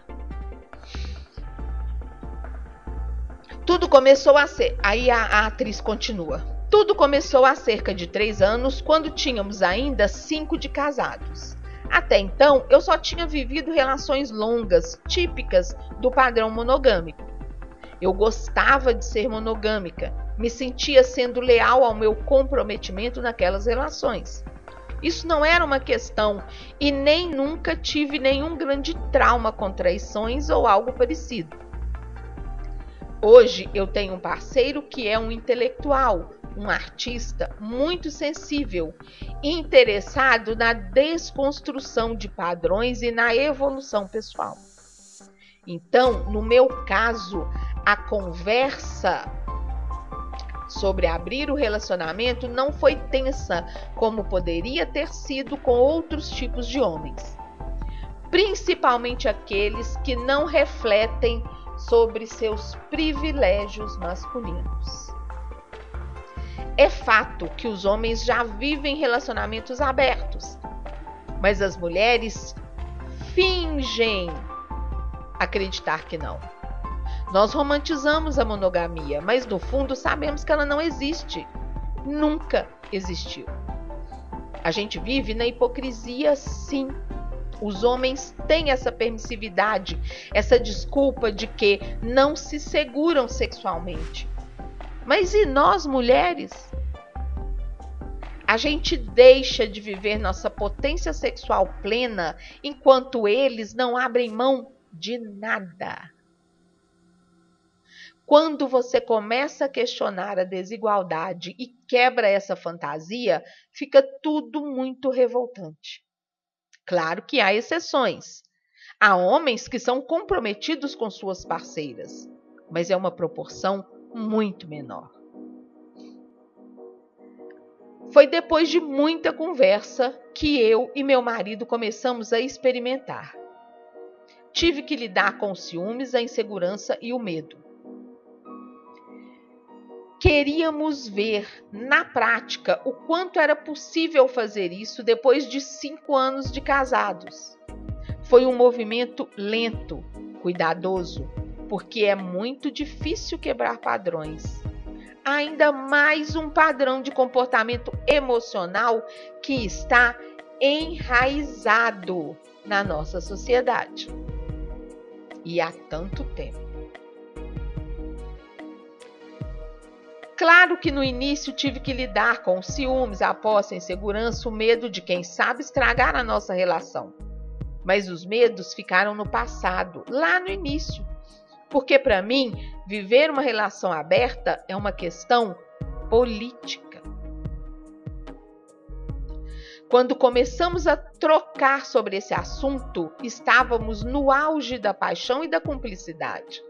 Speaker 1: Tudo começou a ser. Aí a, a atriz continua. Tudo começou há cerca de três anos, quando tínhamos ainda cinco de casados. Até então, eu só tinha vivido relações longas, típicas do padrão monogâmico. Eu gostava de ser monogâmica, me sentia sendo leal ao meu comprometimento naquelas relações. Isso não era uma questão e nem nunca tive nenhum grande trauma com traições ou algo parecido. Hoje eu tenho um parceiro que é um intelectual, um artista muito sensível, interessado na desconstrução de padrões e na evolução pessoal. Então, no meu caso, a conversa sobre abrir o relacionamento não foi tensa como poderia ter sido com outros tipos de homens, principalmente aqueles que não refletem sobre seus privilégios masculinos. É fato que os homens já vivem relacionamentos abertos, Mas as mulheres fingem acreditar que não. Nós romantizamos a monogamia, mas no fundo sabemos que ela não existe. Nunca existiu. A gente vive na hipocrisia, sim. Os homens têm essa permissividade, essa desculpa de que não se seguram sexualmente. Mas e nós, mulheres? A gente deixa de viver nossa potência sexual plena enquanto eles não abrem mão de nada. Quando você começa a questionar a desigualdade e quebra essa fantasia, fica tudo muito revoltante. Claro que há exceções. Há homens que são comprometidos com suas parceiras, mas é uma proporção muito menor. Foi depois de muita conversa que eu e meu marido começamos a experimentar. Tive que lidar com os ciúmes, a insegurança e o medo queríamos ver na prática o quanto era possível fazer isso depois de cinco anos de casados. Foi um movimento lento, cuidadoso, porque é muito difícil quebrar padrões. Ainda mais um padrão de comportamento emocional que está enraizado na nossa sociedade. E há tanto tempo. Claro que no início tive que lidar com os ciúmes, a posse, a insegurança, o medo de quem sabe estragar a nossa relação. Mas os medos ficaram no passado, lá no início. Porque para mim, viver uma relação aberta é uma questão política. Quando começamos a trocar sobre esse assunto, estávamos no auge da paixão e da cumplicidade.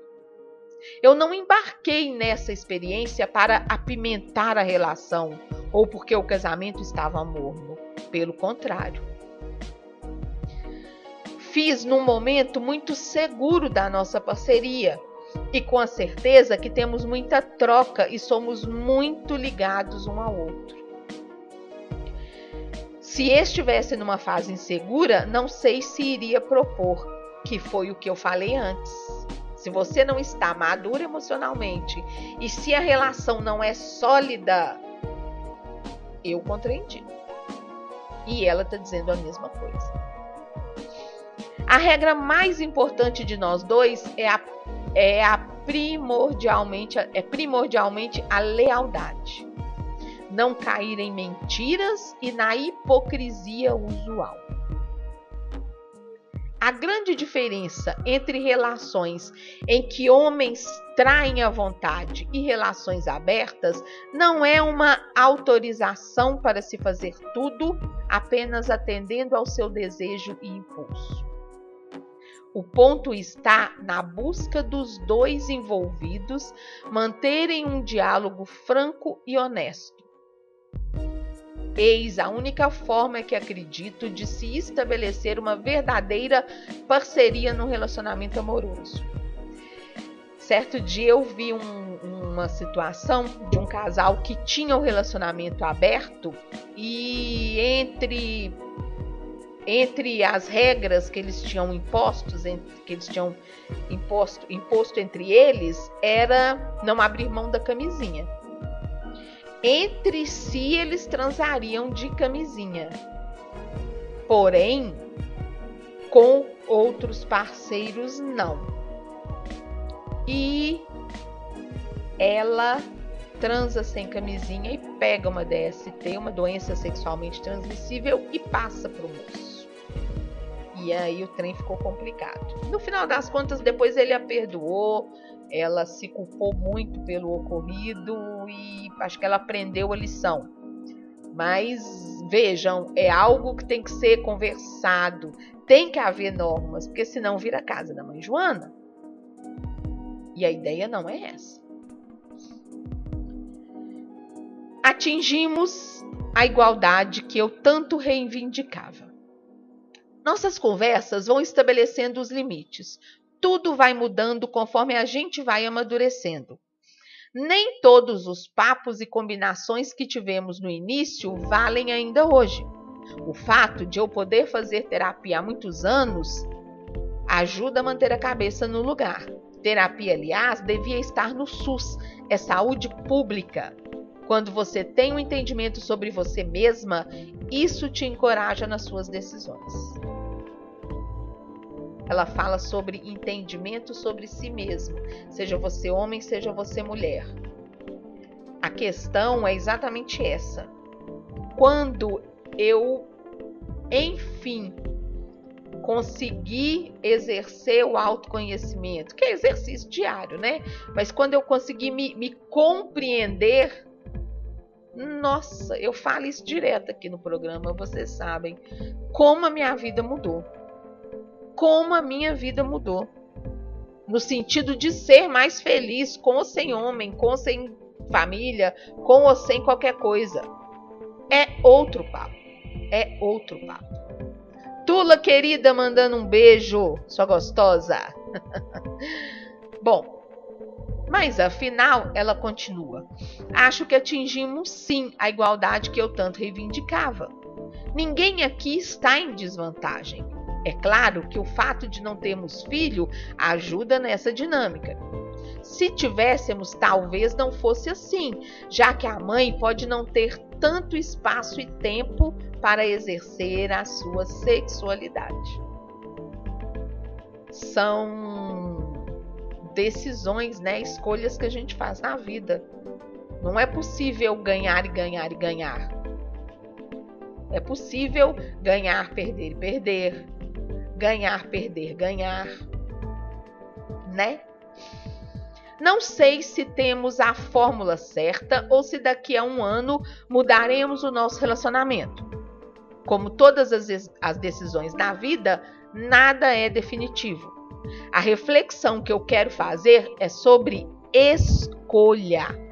Speaker 1: Eu não embarquei nessa experiência para apimentar a relação ou porque o casamento estava morno. Pelo contrário. Fiz num momento muito seguro da nossa parceria e com a certeza que temos muita troca e somos muito ligados um ao outro. Se estivesse numa fase insegura, não sei se iria propor, que foi o que eu falei antes se você não está maduro emocionalmente e se a relação não é sólida, eu compreendi. E ela está dizendo a mesma coisa. A regra mais importante de nós dois é a, é a primordialmente é primordialmente a lealdade. Não cair em mentiras e na hipocrisia usual. A grande diferença entre relações em que homens traem a vontade e relações abertas não é uma autorização para se fazer tudo apenas atendendo ao seu desejo e impulso. O ponto está na busca dos dois envolvidos manterem um diálogo franco e honesto Eis a única forma que acredito de se estabelecer uma verdadeira parceria no relacionamento amoroso. Certo dia eu vi um, uma situação de um casal que tinha o um relacionamento aberto e entre entre as regras que eles tinham impostos, que eles tinham imposto, imposto entre eles, era não abrir mão da camisinha entre si eles transariam de camisinha. Porém, com outros parceiros não. E ela transa sem camisinha e pega uma DST, uma doença sexualmente transmissível, e passa para o moço. E aí o trem ficou complicado. No final das contas, depois ele a perdoou, ela se culpou muito pelo ocorrido e acho que ela aprendeu a lição. Mas vejam, é algo que tem que ser conversado, tem que haver normas, porque senão vira casa da mãe Joana. E a ideia não é essa. Atingimos a igualdade que eu tanto reivindicava. Nossas conversas vão estabelecendo os limites, tudo vai mudando conforme a gente vai amadurecendo. Nem todos os papos e combinações que tivemos no início valem ainda hoje. O fato de eu poder fazer terapia há muitos anos ajuda a manter a cabeça no lugar. Terapia, aliás, devia estar no SUS, é saúde pública. Quando você tem um entendimento sobre você mesma, isso te encoraja nas suas decisões. Ela fala sobre entendimento sobre si mesmo, seja você homem, seja você mulher. A questão é exatamente essa. Quando eu, enfim, conseguir exercer o autoconhecimento, que é exercício diário, né? Mas quando eu conseguir me, me compreender, nossa, eu falo isso direto aqui no programa, vocês sabem como a minha vida mudou. Como a minha vida mudou. No sentido de ser mais feliz com ou sem homem, com ou sem família, com ou sem qualquer coisa. É outro papo. É outro papo. Tula querida, mandando um beijo, sua gostosa. Bom, mas afinal ela continua. Acho que atingimos sim a igualdade que eu tanto reivindicava. Ninguém aqui está em desvantagem. É claro que o fato de não termos filho ajuda nessa dinâmica. Se tivéssemos, talvez não fosse assim, já que a mãe pode não ter tanto espaço e tempo para exercer a sua sexualidade. São decisões, né, escolhas que a gente faz na vida. Não é possível ganhar e ganhar e ganhar. É possível ganhar, perder e perder. Ganhar, perder, ganhar. Né? Não sei se temos a fórmula certa ou se daqui a um ano mudaremos o nosso relacionamento. Como todas as, as decisões na vida, nada é definitivo. A reflexão que eu quero fazer é sobre escolha.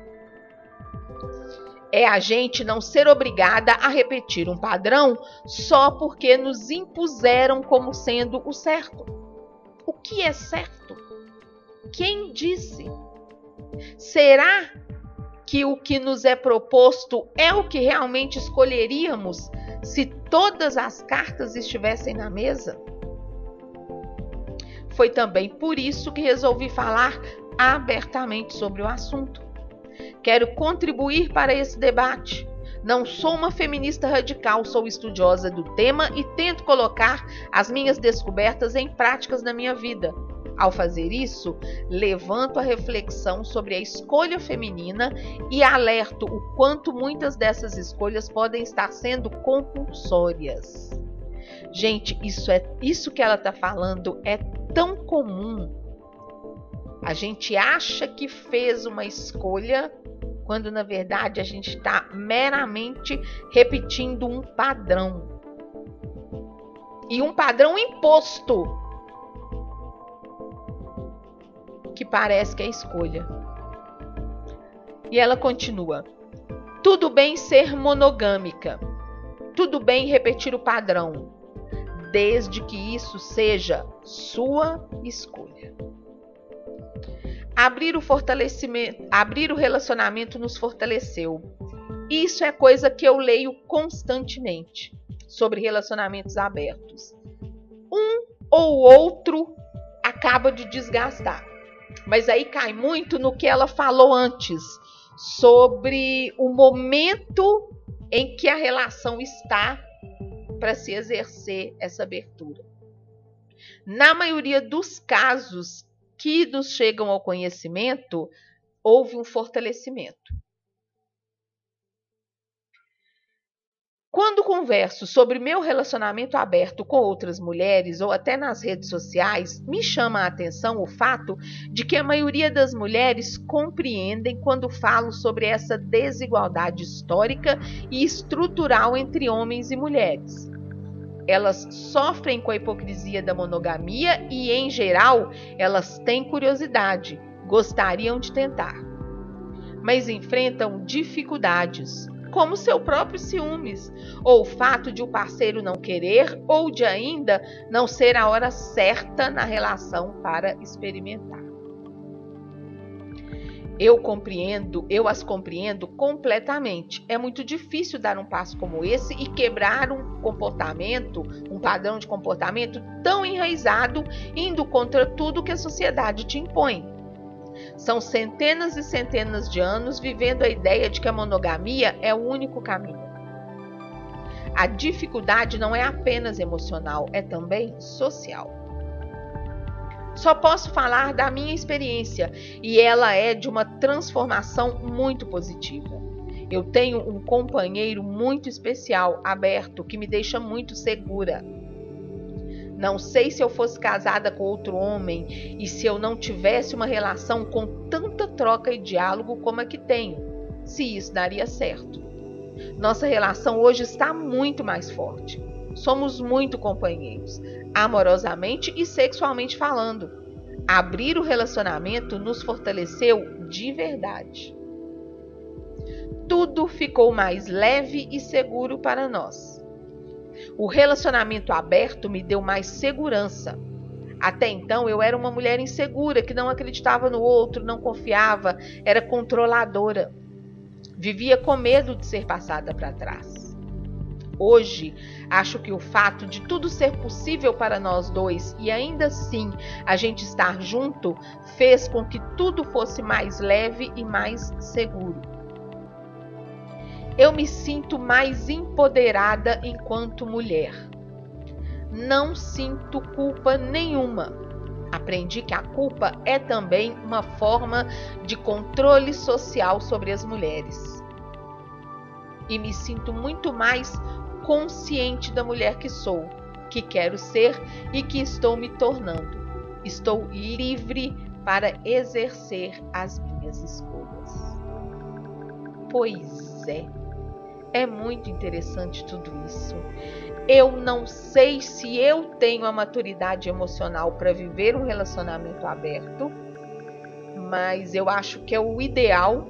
Speaker 1: É a gente não ser obrigada a repetir um padrão só porque nos impuseram como sendo o certo. O que é certo? Quem disse? Será que o que nos é proposto é o que realmente escolheríamos se todas as cartas estivessem na mesa? Foi também por isso que resolvi falar abertamente sobre o assunto. Quero contribuir para esse debate. Não sou uma feminista radical, sou estudiosa do tema e tento colocar as minhas descobertas em práticas na minha vida. Ao fazer isso, levanto a reflexão sobre a escolha feminina e alerto o quanto muitas dessas escolhas podem estar sendo compulsórias. Gente, isso é isso que ela está falando é tão comum. A gente acha que fez uma escolha quando na verdade a gente está meramente repetindo um padrão. E um padrão imposto que parece que é escolha. E ela continua: tudo bem ser monogâmica, tudo bem repetir o padrão, desde que isso seja sua escolha. Abrir o fortalecimento, abrir o relacionamento nos fortaleceu. Isso é coisa que eu leio constantemente sobre relacionamentos abertos. Um ou outro acaba de desgastar. Mas aí cai muito no que ela falou antes, sobre o momento em que a relação está para se exercer essa abertura. Na maioria dos casos que nos chegam ao conhecimento, houve um fortalecimento. Quando converso sobre meu relacionamento aberto com outras mulheres ou até nas redes sociais, me chama a atenção o fato de que a maioria das mulheres compreendem quando falo sobre essa desigualdade histórica e estrutural entre homens e mulheres. Elas sofrem com a hipocrisia da monogamia e, em geral, elas têm curiosidade, gostariam de tentar, mas enfrentam dificuldades como seu próprio ciúmes, ou o fato de o parceiro não querer, ou de ainda não ser a hora certa na relação para experimentar. Eu compreendo, eu as compreendo completamente. É muito difícil dar um passo como esse e quebrar um comportamento, um padrão de comportamento tão enraizado, indo contra tudo que a sociedade te impõe. São centenas e centenas de anos vivendo a ideia de que a monogamia é o único caminho. A dificuldade não é apenas emocional, é também social. Só posso falar da minha experiência e ela é de uma transformação muito positiva. Eu tenho um companheiro muito especial, aberto, que me deixa muito segura. Não sei se eu fosse casada com outro homem e se eu não tivesse uma relação com tanta troca e diálogo como a que tenho, se isso daria certo. Nossa relação hoje está muito mais forte. Somos muito companheiros, amorosamente e sexualmente falando. Abrir o relacionamento nos fortaleceu de verdade. Tudo ficou mais leve e seguro para nós. O relacionamento aberto me deu mais segurança. Até então eu era uma mulher insegura que não acreditava no outro, não confiava, era controladora. Vivia com medo de ser passada para trás. Hoje, acho que o fato de tudo ser possível para nós dois e ainda assim a gente estar junto fez com que tudo fosse mais leve e mais seguro. Eu me sinto mais empoderada enquanto mulher. Não sinto culpa nenhuma. Aprendi que a culpa é também uma forma de controle social sobre as mulheres. E me sinto muito mais consciente da mulher que sou, que quero ser e que estou me tornando. Estou livre para exercer as minhas escolhas. Pois é, é muito interessante tudo isso. Eu não sei se eu tenho a maturidade emocional para viver um relacionamento aberto, mas eu acho que é o ideal.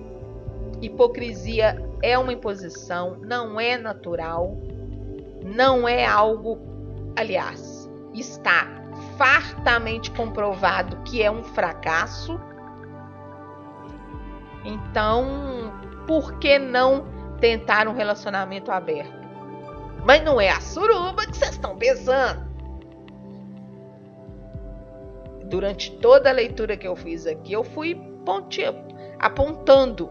Speaker 1: Hipocrisia é uma imposição, não é natural não é algo, aliás, está fartamente comprovado que é um fracasso. Então, por que não tentar um relacionamento aberto? Mas não é a suruba que vocês estão pensando. Durante toda a leitura que eu fiz aqui, eu fui apontando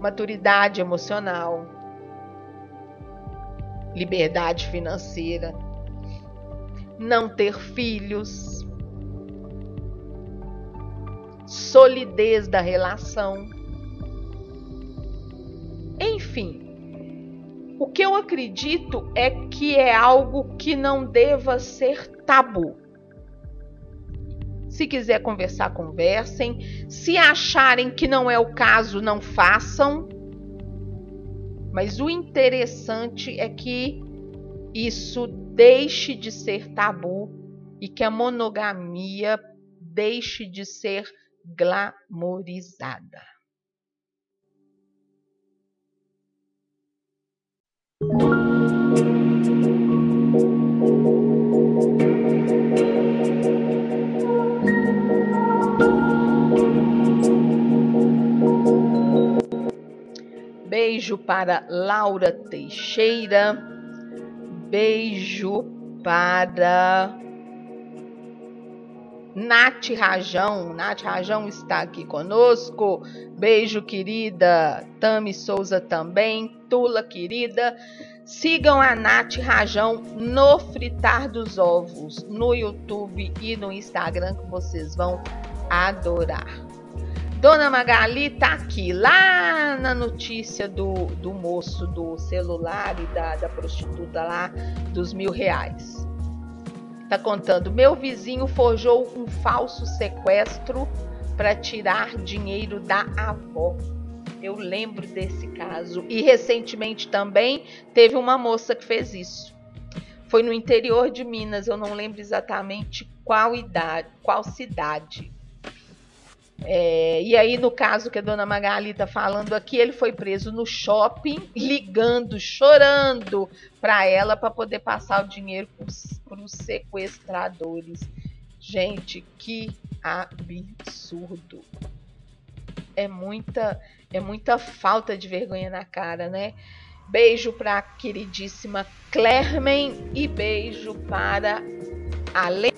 Speaker 1: maturidade emocional, liberdade financeira, não ter filhos, solidez da relação. Enfim, o que eu acredito é que é algo que não deva ser tabu. Se quiser conversar, conversem. Se acharem que não é o caso, não façam. Mas o interessante é que isso deixe de ser tabu e que a monogamia deixe de ser glamorizada. Beijo para Laura Teixeira. Beijo para Nath Rajão. Nath Rajão está aqui conosco. Beijo, querida. Tami Souza também. Tula, querida. Sigam a Nath Rajão no Fritar dos Ovos, no YouTube e no Instagram, que vocês vão adorar. Dona Magali tá aqui, lá na notícia do, do moço do celular e da, da prostituta lá dos mil reais. Tá contando: meu vizinho forjou um falso sequestro para tirar dinheiro da avó. Eu lembro desse caso. E recentemente também teve uma moça que fez isso. Foi no interior de Minas, eu não lembro exatamente qual idade, qual cidade. É, e aí, no caso que a dona Magali está falando aqui, ele foi preso no shopping, ligando, chorando para ela para poder passar o dinheiro para os sequestradores. Gente, que absurdo. É muita, é muita falta de vergonha na cara, né? Beijo para a queridíssima Clermen e beijo para a Le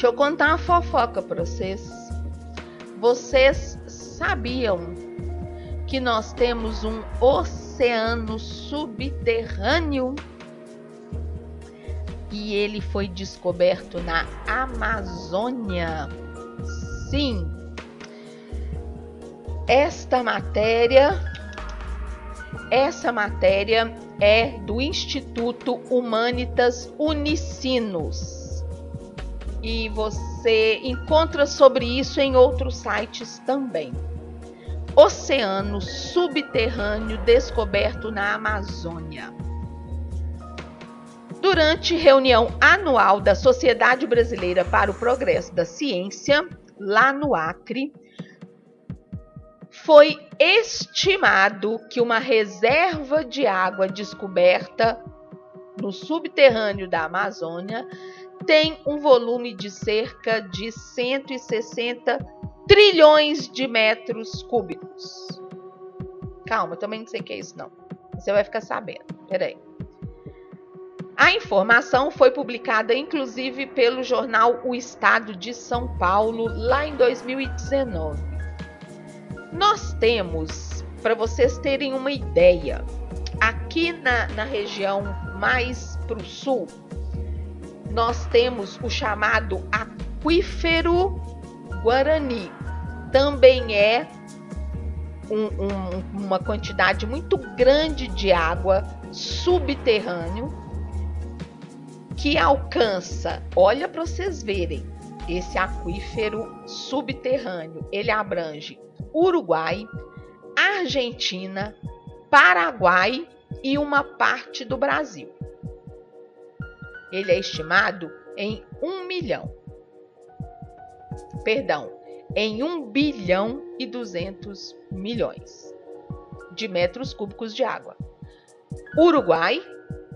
Speaker 1: Deixa eu contar uma fofoca para vocês. Vocês sabiam que nós temos um oceano subterrâneo e ele foi descoberto na Amazônia. Sim. Esta matéria essa matéria é do Instituto Humanitas Unicinos. E você encontra sobre isso em outros sites também. Oceano subterrâneo descoberto na Amazônia. Durante reunião anual da Sociedade Brasileira para o Progresso da Ciência, lá no Acre, foi estimado que uma reserva de água descoberta no subterrâneo da Amazônia tem um volume de cerca de 160 trilhões de metros cúbicos. Calma, eu também não sei o que é isso, não. Você vai ficar sabendo. Peraí. A informação foi publicada inclusive pelo jornal O Estado de São Paulo lá em 2019. Nós temos, para vocês terem uma ideia, aqui na, na região mais para o sul, nós temos o chamado aquífero Guarani. Também é um, um, uma quantidade muito grande de água subterrâneo que alcança, olha para vocês verem, esse aquífero subterrâneo, ele abrange Uruguai, Argentina, Paraguai e uma parte do Brasil. Ele é estimado em um milhão. Perdão, em 1 bilhão e 200 milhões de metros cúbicos de água. Uruguai,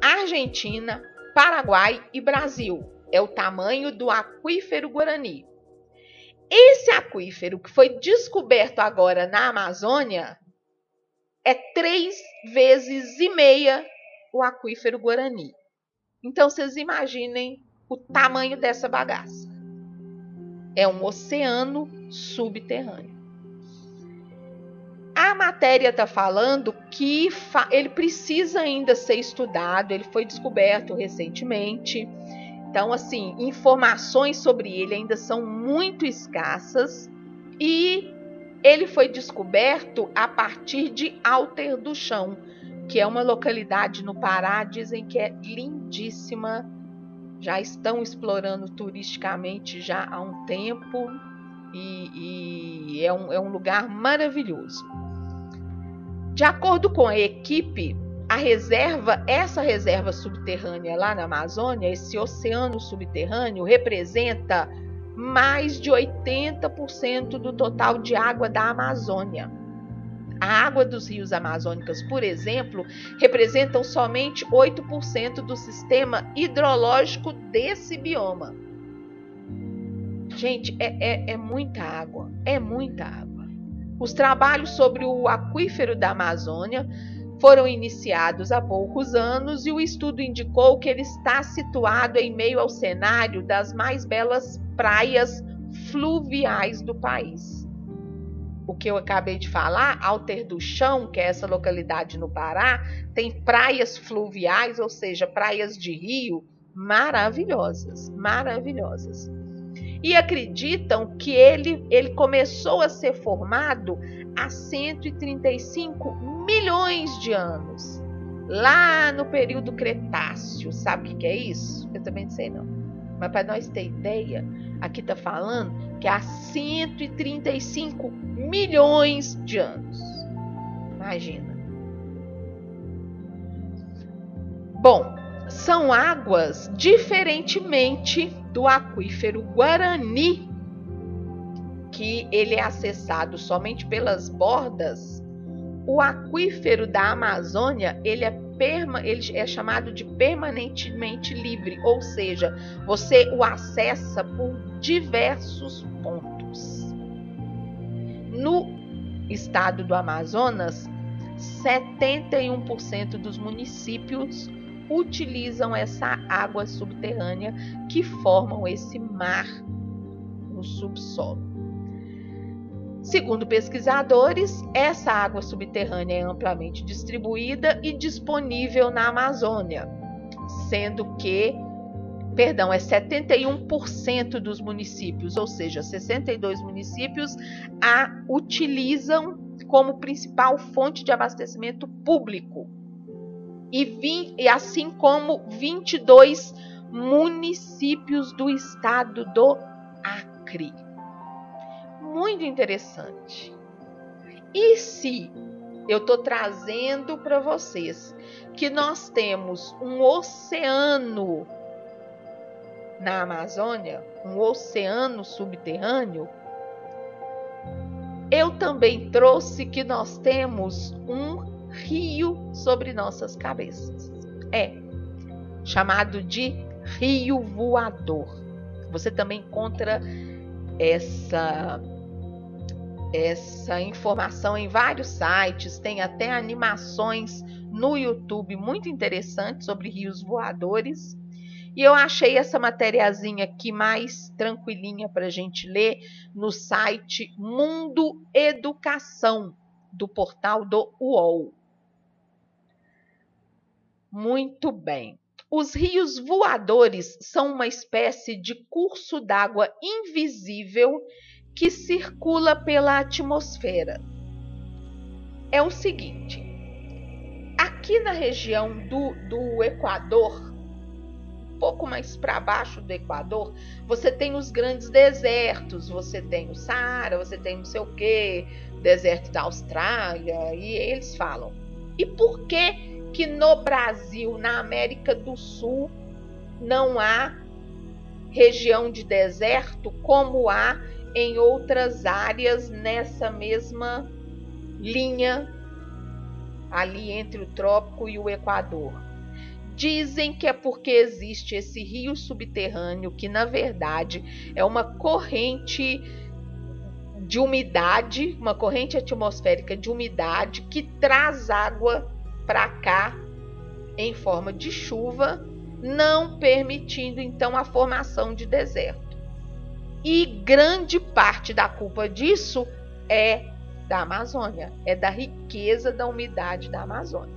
Speaker 1: Argentina, Paraguai e Brasil é o tamanho do aquífero Guarani. Esse aquífero que foi descoberto agora na Amazônia é três vezes e meia o aquífero Guarani. Então vocês imaginem o tamanho dessa bagaça. É um oceano subterrâneo. A matéria está falando que fa ele precisa ainda ser estudado, ele foi descoberto recentemente. Então, assim, informações sobre ele ainda são muito escassas e ele foi descoberto a partir de Alter do Chão, que é uma localidade no Pará, dizem que é lindíssima. Já estão explorando turisticamente já há um tempo e, e é, um, é um lugar maravilhoso. De acordo com a equipe, a reserva, essa reserva subterrânea lá na Amazônia, esse oceano subterrâneo, representa mais de 80% do total de água da Amazônia. A água dos rios amazônicos, por exemplo, representam somente 8% do sistema hidrológico desse bioma. Gente, é, é, é muita água, é muita água. Os trabalhos sobre o aquífero da Amazônia foram iniciados há poucos anos e o estudo indicou que ele está situado em meio ao cenário das mais belas praias fluviais do país. O que eu acabei de falar, Alter do Chão, que é essa localidade no Pará, tem praias fluviais, ou seja, praias de rio maravilhosas, maravilhosas e acreditam que ele, ele começou a ser formado há 135 milhões de anos, lá no período Cretáceo. Sabe o que é isso? Eu também não sei não. Mas para nós ter ideia, aqui está falando que há 135 milhões de anos. Imagina. Bom, são águas diferentemente do aquífero Guarani, que ele é acessado somente pelas bordas, o aquífero da Amazônia ele é, perma, ele é chamado de permanentemente livre, ou seja, você o acessa por diversos pontos. No estado do Amazonas, 71% dos municípios utilizam essa água subterrânea que formam esse mar no subsolo. Segundo pesquisadores, essa água subterrânea é amplamente distribuída e disponível na Amazônia, sendo que, perdão, é 71% dos municípios, ou seja, 62 municípios a utilizam como principal fonte de abastecimento público. E, 20, e assim como 22 municípios do estado do Acre muito interessante. E se eu estou trazendo para vocês que nós temos um oceano na Amazônia, um oceano subterrâneo, eu também trouxe que nós temos um rio sobre nossas cabeças. É chamado de rio voador. Você também encontra essa essa informação em vários sites, tem até animações no YouTube muito interessantes sobre rios voadores. E eu achei essa matériazinha aqui mais tranquilinha para a gente ler no site Mundo Educação, do portal do UOL. Muito bem. Os rios voadores são uma espécie de curso d'água invisível que circula pela atmosfera. É o seguinte: aqui na região do, do Equador, um pouco mais para baixo do Equador, você tem os grandes desertos, você tem o Saara, você tem não sei o que, deserto da Austrália, e eles falam. E por que que no Brasil, na América do Sul, não há região de deserto como há em outras áreas nessa mesma linha ali entre o trópico e o Equador. Dizem que é porque existe esse rio subterrâneo que na verdade é uma corrente de umidade, uma corrente atmosférica de umidade que traz água para cá em forma de chuva, não permitindo então a formação de deserto. E grande parte da culpa disso é da Amazônia, é da riqueza da umidade da Amazônia.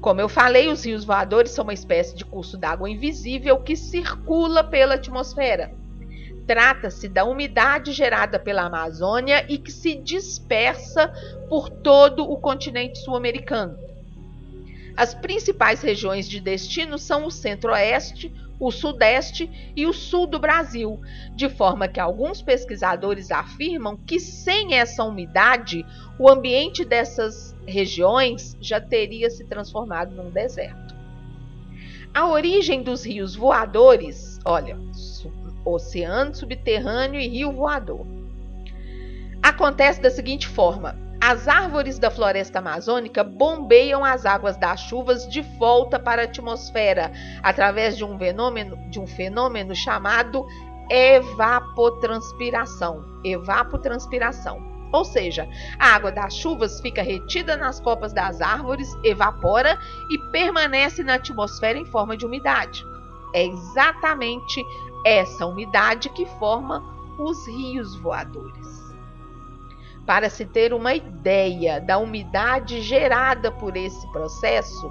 Speaker 1: Como eu falei, os rios voadores são uma espécie de curso d'água invisível que circula pela atmosfera. Trata-se da umidade gerada pela Amazônia e que se dispersa por todo o continente sul-americano. As principais regiões de destino são o centro-oeste, o sudeste e o sul do Brasil, de forma que alguns pesquisadores afirmam que sem essa umidade, o ambiente dessas regiões já teria se transformado num deserto. A origem dos rios voadores, olha, oceano subterrâneo e rio voador, acontece da seguinte forma: as árvores da floresta amazônica bombeiam as águas das chuvas de volta para a atmosfera através de um fenômeno, de um fenômeno chamado evapotranspiração. Evapotranspiração. Ou seja, a água das chuvas fica retida nas copas das árvores, evapora e permanece na atmosfera em forma de umidade. É exatamente essa umidade que forma os rios voadores. Para se ter uma ideia da umidade gerada por esse processo,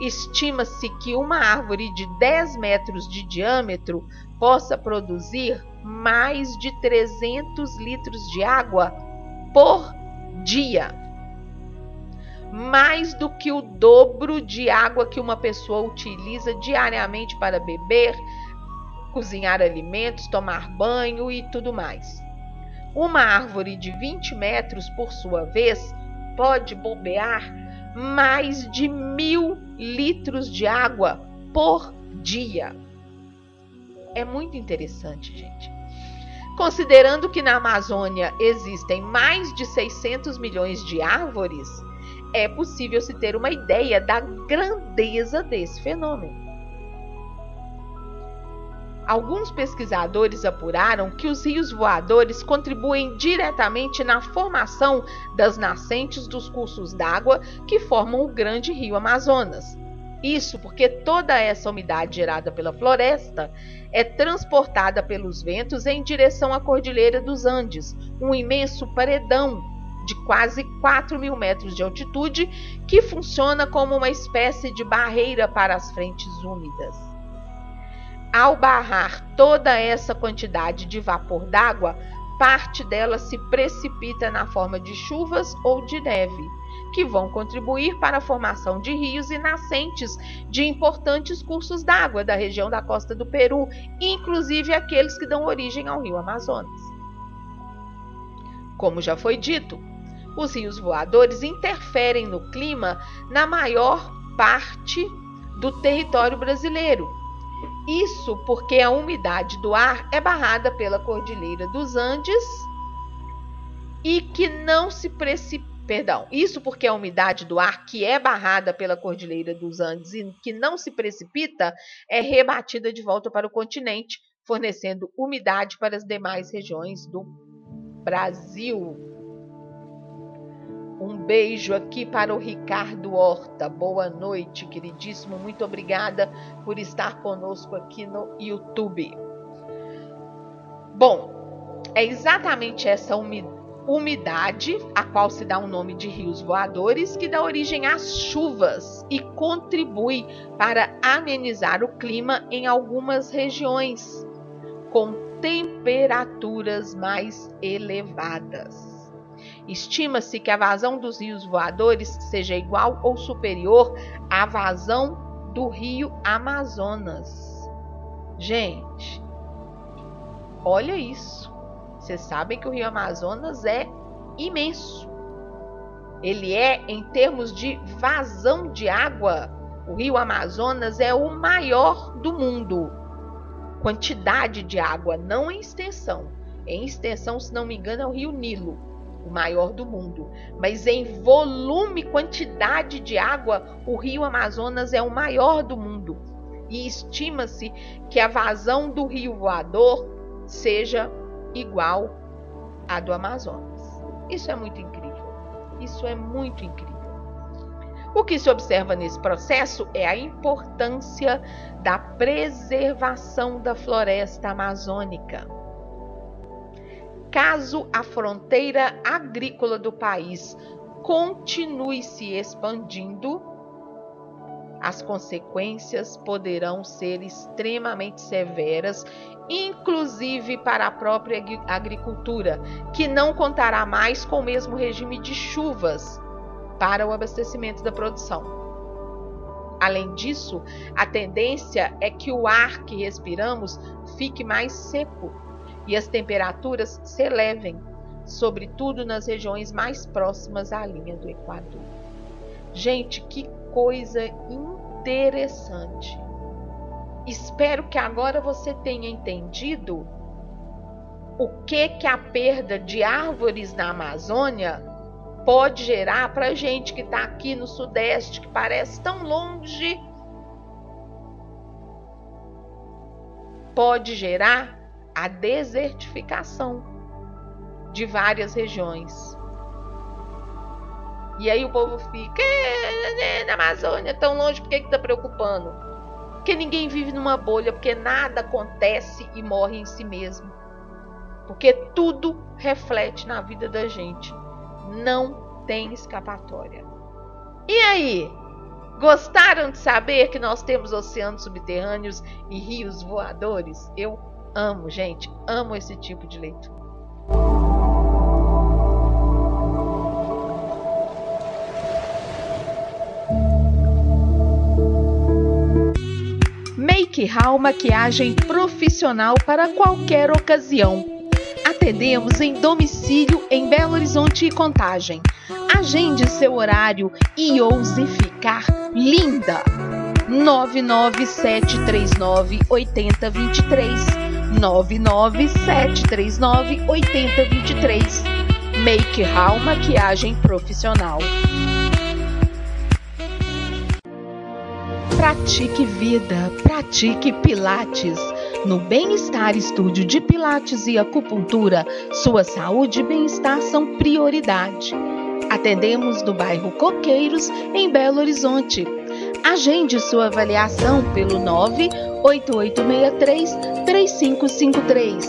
Speaker 1: estima-se que uma árvore de 10 metros de diâmetro possa produzir mais de 300 litros de água por dia. Mais do que o dobro de água que uma pessoa utiliza diariamente para beber, cozinhar alimentos, tomar banho e tudo mais. Uma árvore de 20 metros, por sua vez, pode bombear mais de mil litros de água por dia. É muito interessante, gente. Considerando que na Amazônia existem mais de 600 milhões de árvores, é possível se ter uma ideia da grandeza desse fenômeno. Alguns pesquisadores apuraram que os rios voadores contribuem diretamente na formação das nascentes dos cursos d'água que formam o grande rio Amazonas. Isso porque toda essa umidade gerada pela floresta é transportada pelos ventos em direção à Cordilheira dos Andes, um imenso paredão de quase 4 mil metros de altitude que funciona como uma espécie de barreira para as frentes úmidas. Ao barrar toda essa quantidade de vapor d'água, parte dela se precipita na forma de chuvas ou de neve, que vão contribuir para a formação de rios e nascentes de importantes cursos d'água da região da costa do Peru, inclusive aqueles que dão origem ao rio Amazonas. Como já foi dito, os rios voadores interferem no clima na maior parte do território brasileiro isso porque a umidade do ar é barrada pela Cordilheira dos Andes e que não se precipita. Perdão, isso porque a umidade do ar que é barrada pela Cordilheira dos Andes e que não se precipita é rebatida de volta para o continente, fornecendo umidade para as demais regiões do Brasil. Um beijo aqui para o Ricardo Horta. Boa noite, queridíssimo. Muito obrigada por estar conosco aqui no YouTube. Bom, é exatamente essa umidade, a qual se dá o nome de rios voadores, que dá origem às chuvas e contribui para amenizar o clima em algumas regiões com temperaturas mais elevadas. Estima-se que a vazão dos rios voadores seja igual ou superior à vazão do rio Amazonas. Gente, olha isso. Vocês sabem que o rio Amazonas é imenso. Ele é, em termos de vazão de água, o rio Amazonas é o maior do mundo. Quantidade de água, não em extensão. Em extensão, se não me engano, é o rio Nilo o maior do mundo, mas em volume, quantidade de água, o rio Amazonas é o maior do mundo. E estima-se que a vazão do rio voador seja igual à do Amazonas. Isso é muito incrível. Isso é muito incrível. O que se observa nesse processo é a importância da preservação da floresta amazônica caso a fronteira agrícola do país continue se expandindo, as consequências poderão ser extremamente severas, inclusive para a própria agricultura, que não contará mais com o mesmo regime de chuvas para o abastecimento da produção. Além disso, a tendência é que o ar que respiramos fique mais seco e as temperaturas se elevem, sobretudo nas regiões mais próximas à linha do Equador. Gente, que coisa interessante! Espero que agora você tenha entendido o que que a perda de árvores na Amazônia pode gerar para gente que está aqui no Sudeste, que parece tão longe. Pode gerar a desertificação de várias regiões. E aí o povo fica, na Amazônia, tão longe, por que está preocupando? Porque ninguém vive numa bolha, porque nada acontece e morre em si mesmo. Porque tudo reflete na vida da gente. Não tem escapatória. E aí? Gostaram de saber que nós temos oceanos subterrâneos e rios voadores? Eu Amo, gente, amo esse tipo de leitura. Make Hall Maquiagem Profissional para qualquer ocasião. Atendemos em domicílio em Belo Horizonte e Contagem. Agende seu horário e ouse ficar linda. 99739 8023 99739 8023. Make Hall Maquiagem Profissional. Pratique vida, pratique Pilates. No Bem-Estar Estúdio de Pilates e Acupuntura, sua saúde e bem-estar são prioridade. Atendemos no bairro Coqueiros, em Belo Horizonte. Agende sua avaliação pelo 98863 3553.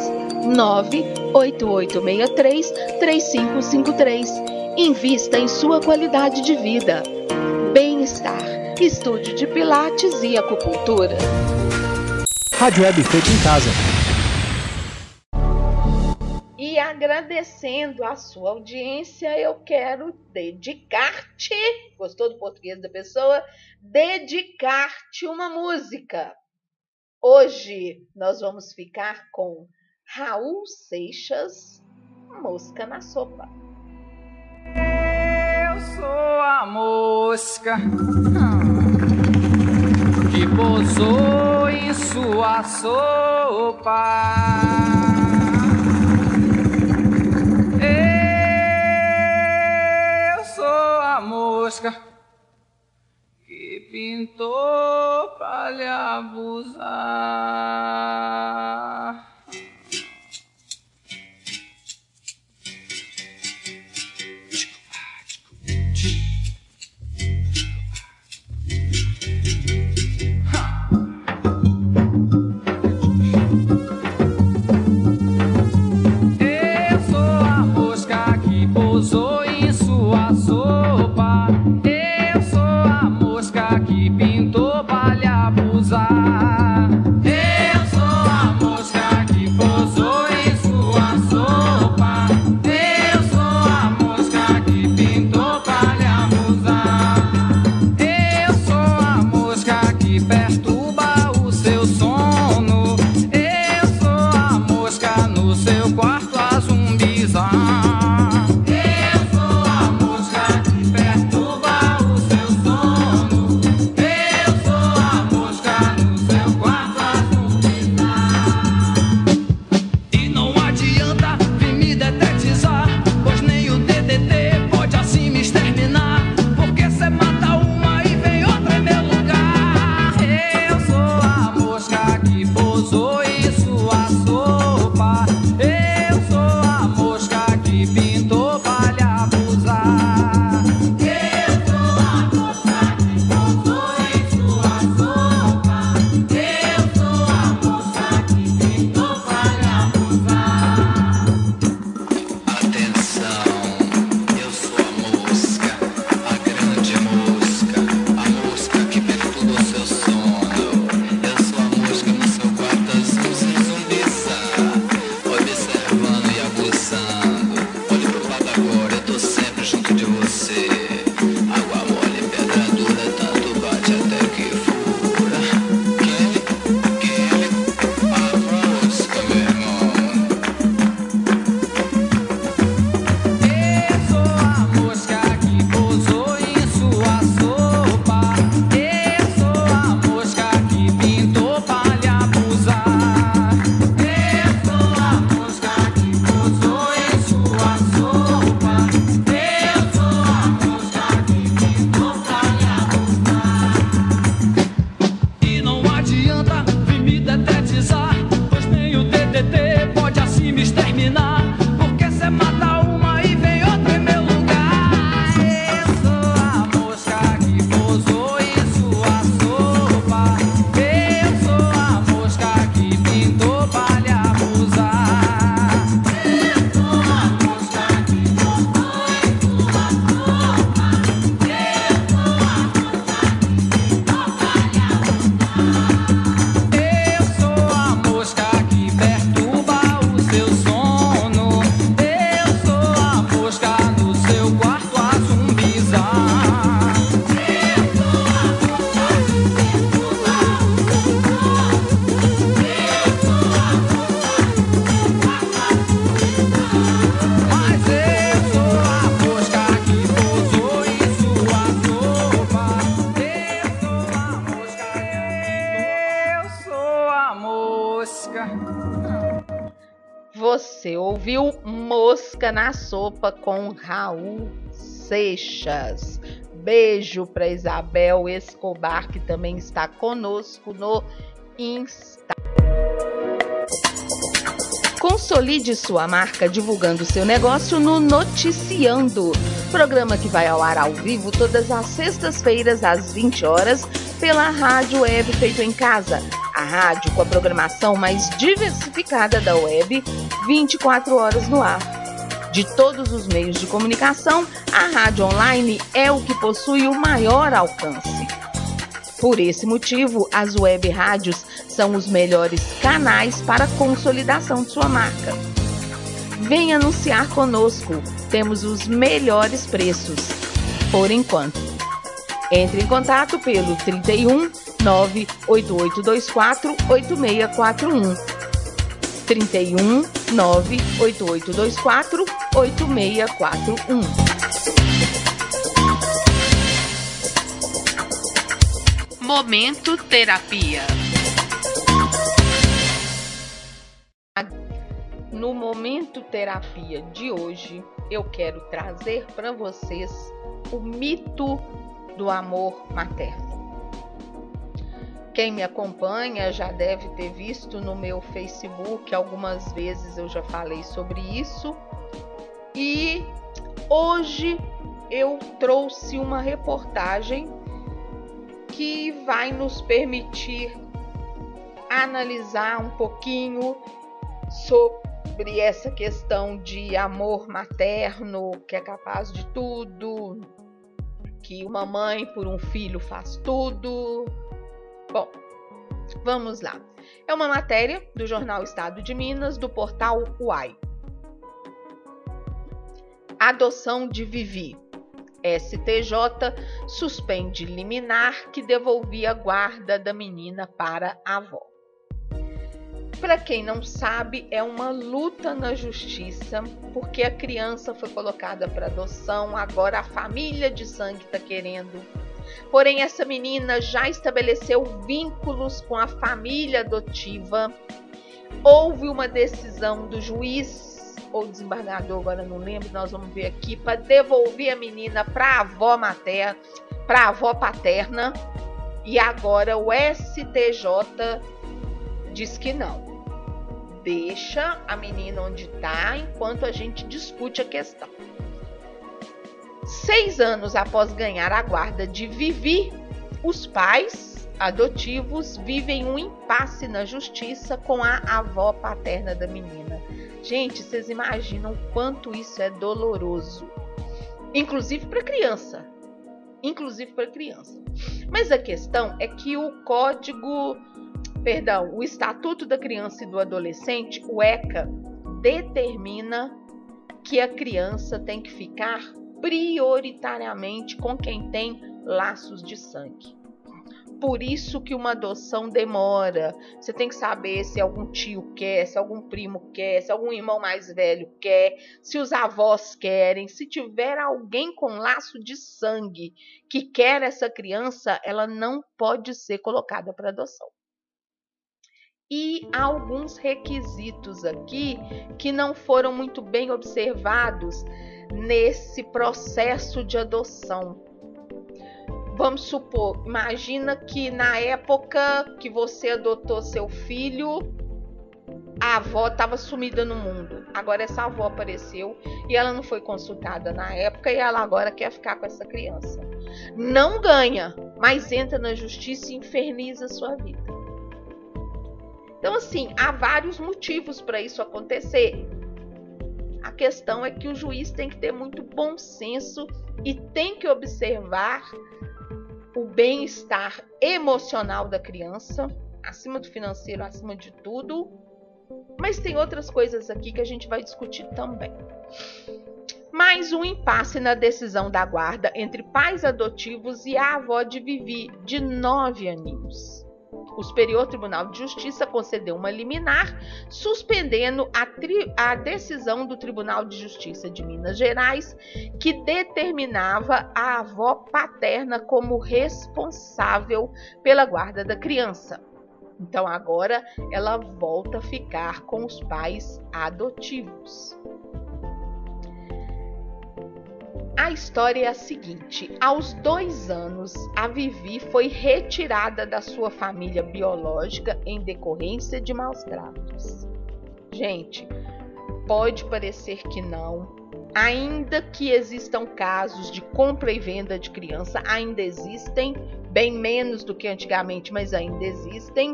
Speaker 1: 98863 3553. Invista em sua qualidade de vida. Bem-estar. Estúdio de Pilates e Acupuntura.
Speaker 3: Rádio Web feita em casa.
Speaker 1: Agradecendo a sua audiência, eu quero dedicar-te, gostou do português da pessoa? Dedicar-te uma música. Hoje nós vamos ficar com Raul Seixas, Mosca na Sopa.
Speaker 5: Eu sou a mosca que pousou em sua sopa. A mosca que pintou pra lhe abusar.
Speaker 1: Ouviu Mosca na Sopa com Raul Seixas. Beijo para Isabel Escobar, que também está conosco no Insta. Consolide sua marca divulgando seu negócio no Noticiando, programa que vai ao ar ao vivo todas as sextas-feiras às 20 horas pela Rádio Web Feito em Casa, a rádio com a programação mais diversificada da web, 24 horas no ar. De todos os meios de comunicação, a rádio online é o que possui o maior alcance. Por esse motivo, as web rádios são os melhores canais para a consolidação de sua marca. Venha anunciar conosco, temos os melhores preços. Por enquanto. Entre em contato pelo 31 98824 8641. 31 98824 8641. Momento Terapia. No Momento Terapia de hoje, eu quero trazer para vocês o mito do amor materno. Quem me acompanha já deve ter visto no meu Facebook, algumas vezes eu já falei sobre isso. E hoje eu trouxe uma reportagem que vai nos permitir analisar um pouquinho sobre essa questão de amor materno, que é capaz de tudo, que uma mãe por um filho faz tudo, Bom, vamos lá. É uma matéria do jornal Estado de Minas, do portal UAI. Adoção de Vivi. STJ suspende liminar que devolvia a guarda da menina para a avó. Para quem não sabe, é uma luta na justiça, porque a criança foi colocada para adoção, agora a família de sangue está querendo Porém, essa menina já estabeleceu vínculos com a família adotiva. Houve uma decisão do juiz ou desembargador, agora não lembro, nós vamos ver aqui, para devolver a menina para a avó materna, para a avó paterna. E agora o STJ diz que não. Deixa a menina onde está enquanto a gente discute a questão. Seis anos após ganhar a guarda de Vivi, os pais adotivos vivem um impasse na justiça com a avó paterna da menina. Gente, vocês imaginam o quanto isso é doloroso, inclusive para criança. Inclusive para criança. Mas a questão é que o código, perdão, o Estatuto da Criança e do Adolescente, o ECA, determina que a criança tem que ficar prioritariamente com quem tem laços de sangue. Por isso que uma adoção demora. Você tem que saber se algum tio quer, se algum primo quer, se algum irmão mais velho quer, se os avós querem, se tiver alguém com laço de sangue que quer essa criança, ela não pode ser colocada para adoção. E alguns requisitos aqui que não foram muito bem observados nesse processo de adoção. Vamos supor, imagina que na época que você adotou seu filho, a avó estava sumida no mundo. Agora essa avó apareceu e ela não foi consultada na época e ela agora quer ficar com essa criança. Não ganha, mas entra na justiça e inferniza sua vida. Então, assim, há vários motivos para isso acontecer. A questão é que o juiz tem que ter muito bom senso e tem que observar o bem-estar emocional da criança, acima do financeiro, acima de tudo. Mas tem outras coisas aqui que a gente vai discutir também. Mais um impasse na decisão da guarda entre pais adotivos e a avó de Vivi, de nove aninhos. O Superior Tribunal de Justiça concedeu uma liminar, suspendendo a, a, decisão do Tribunal de Justiça de Minas Gerais, que determinava a avó paterna como responsável pela guarda da criança. Então agora ela volta a ficar com os pais adotivos. A história é a seguinte: aos dois anos, a Vivi foi retirada da sua família biológica em decorrência de maus tratos. Gente, pode parecer que não, ainda que existam casos de compra e venda de criança, ainda existem, bem menos do que antigamente, mas ainda existem.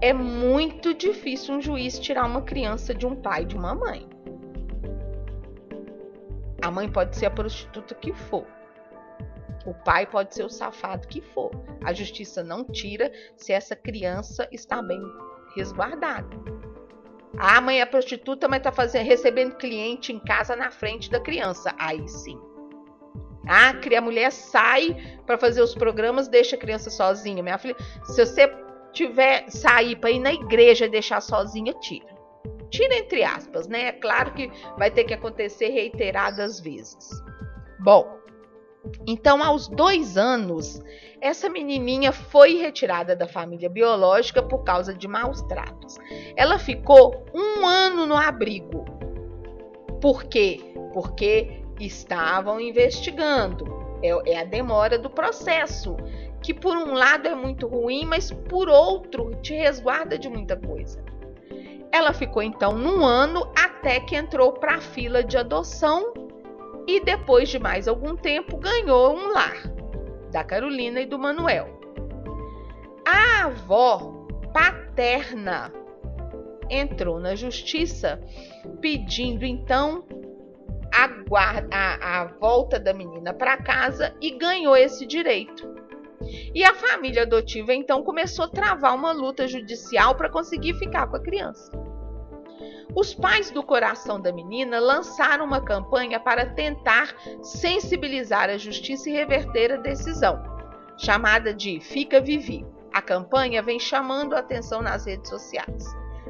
Speaker 1: É muito difícil um juiz tirar uma criança de um pai e de uma mãe. A mãe pode ser a prostituta que for. O pai pode ser o safado que for. A justiça não tira se essa criança está bem resguardada. A mãe é prostituta, mas está fazendo, recebendo cliente em casa na frente da criança. Aí sim. Ah, a mulher sai para fazer os programas, deixa a criança sozinha. Minha filha, se você tiver sair para ir na igreja e deixar sozinha, tira tira entre aspas, né? É claro que vai ter que acontecer reiteradas vezes. Bom, então aos dois anos, essa menininha foi retirada da família biológica por causa de maus tratos. Ela ficou um ano no abrigo. Por quê? Porque estavam investigando. É, é a demora do processo que por um lado é muito ruim, mas por outro te resguarda de muita coisa. Ela ficou então num ano até que entrou para a fila de adoção e depois de mais algum tempo ganhou um lar da Carolina e do Manuel. A avó paterna entrou na justiça pedindo então a, guarda, a, a volta da menina para casa e ganhou esse direito. E a família adotiva então começou a travar uma luta judicial para conseguir ficar com a criança. Os pais do coração da menina lançaram uma campanha para tentar sensibilizar a justiça e reverter a decisão, chamada de Fica Vivi. A campanha vem chamando a atenção nas redes sociais.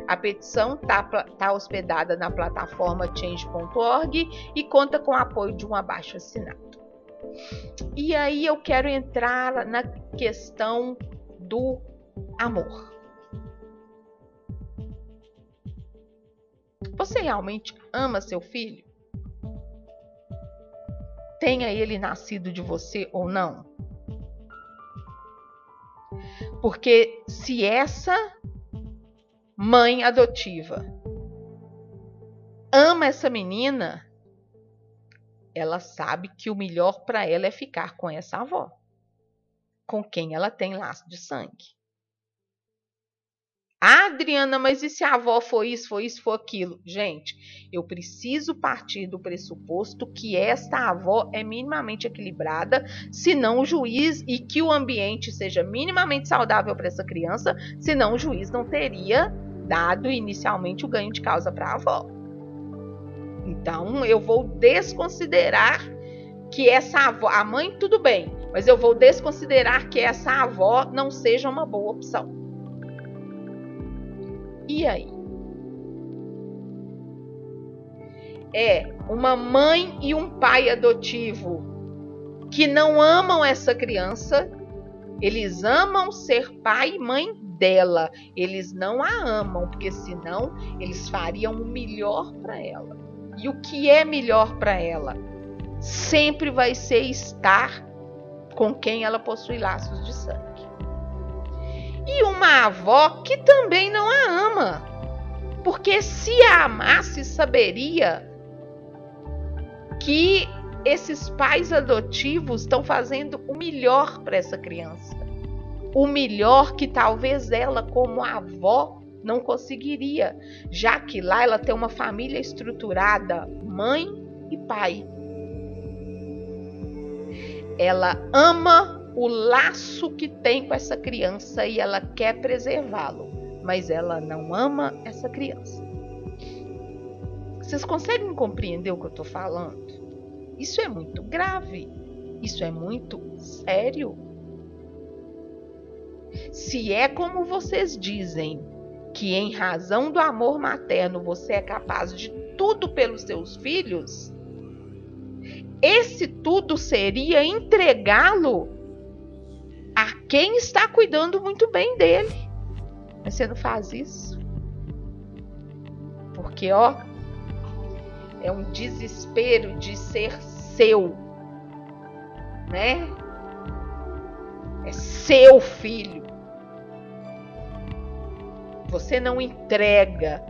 Speaker 1: A petição está tá hospedada na plataforma change.org e conta com o apoio de um abaixo assinado. E aí eu quero entrar na questão do amor. Você realmente ama seu filho? Tenha ele nascido de você ou não? Porque se essa mãe adotiva ama essa menina, ela sabe que o melhor para ela é ficar com essa avó, com quem ela tem laço de sangue. Ah, Adriana, mas e se a avó foi isso, foi isso, foi aquilo? Gente, eu preciso partir do pressuposto que esta avó é minimamente equilibrada, senão o juiz e que o ambiente seja minimamente saudável para essa criança, senão o juiz não teria dado inicialmente o ganho de causa para a avó. Então, eu vou desconsiderar que essa avó, a mãe tudo bem, mas eu vou desconsiderar que essa avó não seja uma boa opção. E aí? É uma mãe e um pai adotivo que não amam essa criança, eles amam ser pai e mãe dela, eles não a amam, porque senão eles fariam o melhor para ela. E o que é melhor para ela? Sempre vai ser estar com quem ela possui laços de sangue e uma avó que também não a ama. Porque se a amasse, saberia que esses pais adotivos estão fazendo o melhor para essa criança. O melhor que talvez ela, como avó, não conseguiria, já que lá ela tem uma família estruturada, mãe e pai. Ela ama o laço que tem com essa criança e ela quer preservá-lo, mas ela não ama essa criança. Vocês conseguem compreender o que eu estou falando? Isso é muito grave. Isso é muito sério. Se é como vocês dizem, que em razão do amor materno você é capaz de tudo pelos seus filhos, esse tudo seria entregá-lo a quem está cuidando muito bem dele. Mas você não faz isso. Porque, ó, é um desespero de ser seu, né? É seu filho. Você não entrega,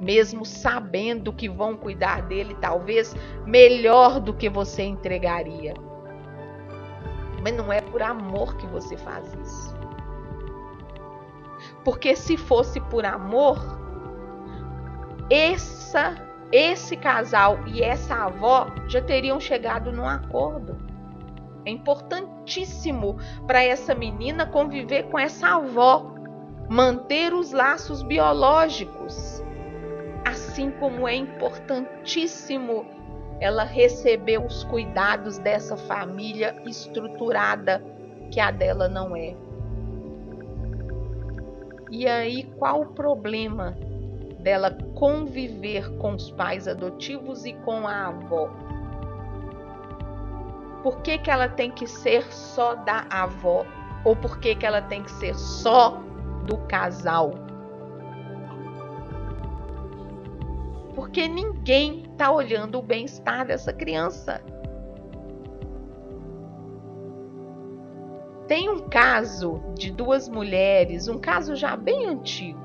Speaker 1: mesmo sabendo que vão cuidar dele, talvez melhor do que você entregaria. Mas não é por amor que você faz isso. Porque se fosse por amor, essa, esse casal e essa avó já teriam chegado num acordo. É importantíssimo para essa menina conviver com essa avó, manter os laços biológicos. Assim como é importantíssimo ela receber os cuidados dessa família estruturada que a dela não é. E aí, qual o problema dela conviver com os pais adotivos e com a avó? Por que, que ela tem que ser só da avó? Ou por que, que ela tem que ser só do casal? Porque ninguém está olhando o bem-estar dessa criança. Tem um caso de duas mulheres, um caso já bem antigo,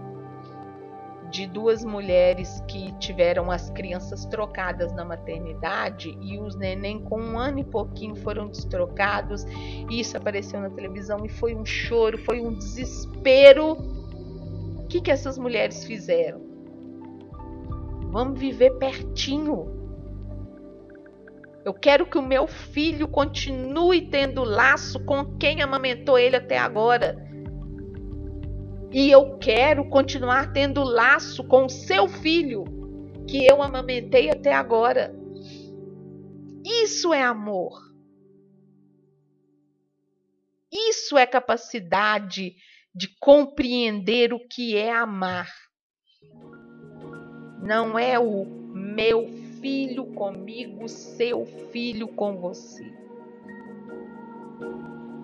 Speaker 1: de duas mulheres que tiveram as crianças trocadas na maternidade e os neném com um ano e pouquinho foram destrocados. Isso apareceu na televisão e foi um choro, foi um desespero. O que, que essas mulheres fizeram? Vamos viver pertinho. Eu quero que o meu filho continue tendo laço com quem amamentou ele até agora. E eu quero continuar tendo laço com o seu filho que eu amamentei até agora. Isso é amor. Isso é capacidade de compreender o que é amar. Não é o meu filho comigo, seu filho com você.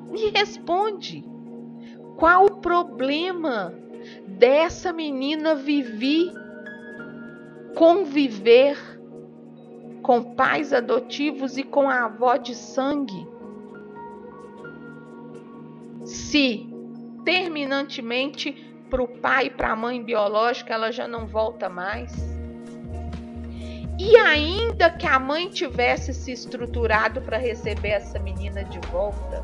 Speaker 1: Me responde. Qual o problema dessa menina viver, conviver com pais adotivos e com a avó de sangue? Se terminantemente para o pai e para a mãe biológica ela já não volta mais. E ainda que a mãe tivesse se estruturado para receber essa menina de volta,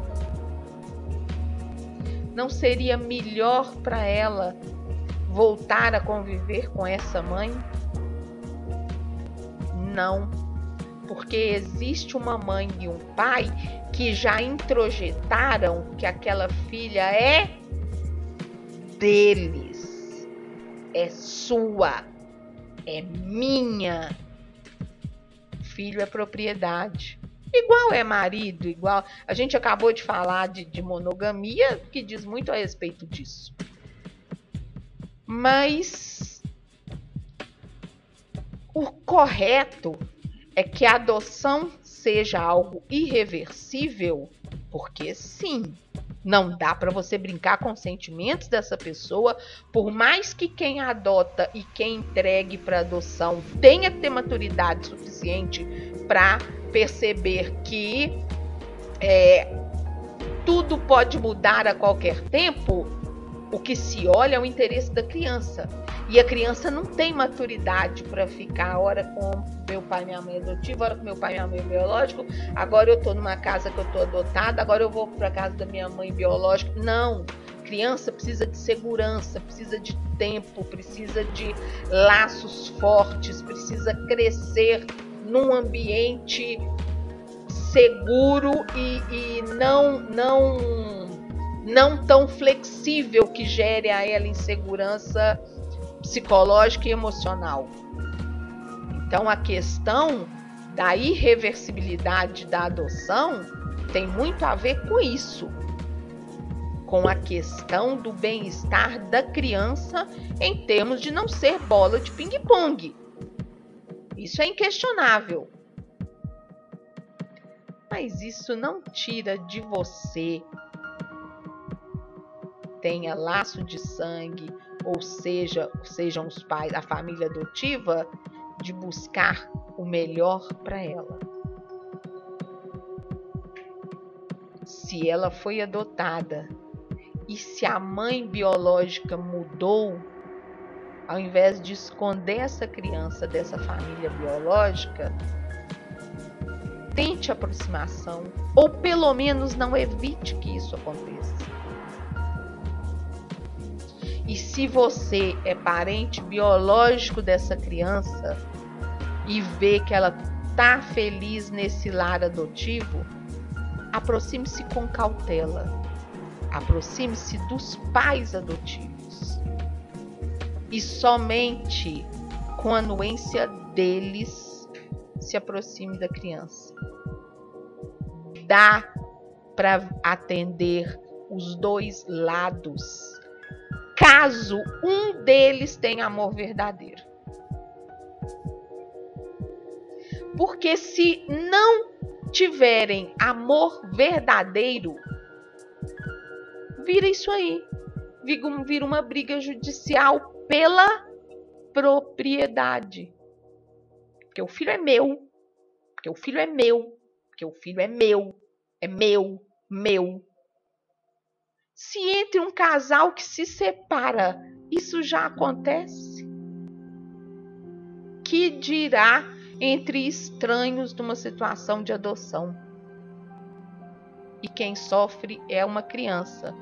Speaker 1: não seria melhor para ela voltar a conviver com essa mãe? Não, porque existe uma mãe e um pai que já introjetaram que aquela filha é deles, é sua, é minha. Filho é propriedade. Igual é marido, igual. A gente acabou de falar de, de monogamia, que diz muito a respeito disso. Mas o correto é que a adoção seja algo irreversível, porque sim, não dá para você brincar com os sentimentos dessa pessoa, por mais que quem adota e quem entregue para adoção tenha que ter maturidade suficiente para perceber que é, tudo pode mudar a qualquer tempo, o que se olha é o interesse da criança. E a criança não tem maturidade para ficar hora com meu pai e minha mãe adotiva, hora com meu pai e minha mãe biológico. Agora eu tô numa casa que eu tô adotada, agora eu vou para casa da minha mãe biológica. Não. Criança precisa de segurança, precisa de tempo, precisa de laços fortes, precisa crescer num ambiente seguro e, e não não não tão flexível que gere a ela insegurança psicológica e emocional. Então a questão da irreversibilidade da adoção tem muito a ver com isso. Com a questão do bem-estar da criança em termos de não ser bola de ping-pong. Isso é inquestionável. Mas isso não tira de você tenha laço de sangue ou seja, sejam os pais, a família adotiva, de buscar o melhor para ela. Se ela foi adotada e se a mãe biológica mudou, ao invés de esconder essa criança dessa família biológica, tente aproximação ou pelo menos não evite que isso aconteça. E se você é parente biológico dessa criança e vê que ela tá feliz nesse lar adotivo, aproxime-se com cautela Aproxime-se dos pais adotivos e somente com a anuência deles se aproxime da criança. Dá para atender os dois lados, caso um deles tenha amor verdadeiro. Porque se não tiverem amor verdadeiro, vira isso aí. Vira uma briga judicial pela propriedade. Porque o filho é meu. Porque o filho é meu. Porque o filho é meu. É meu. Meu. Se entre um casal que se separa, isso já acontece? Que dirá entre estranhos numa situação de adoção? E quem sofre é uma criança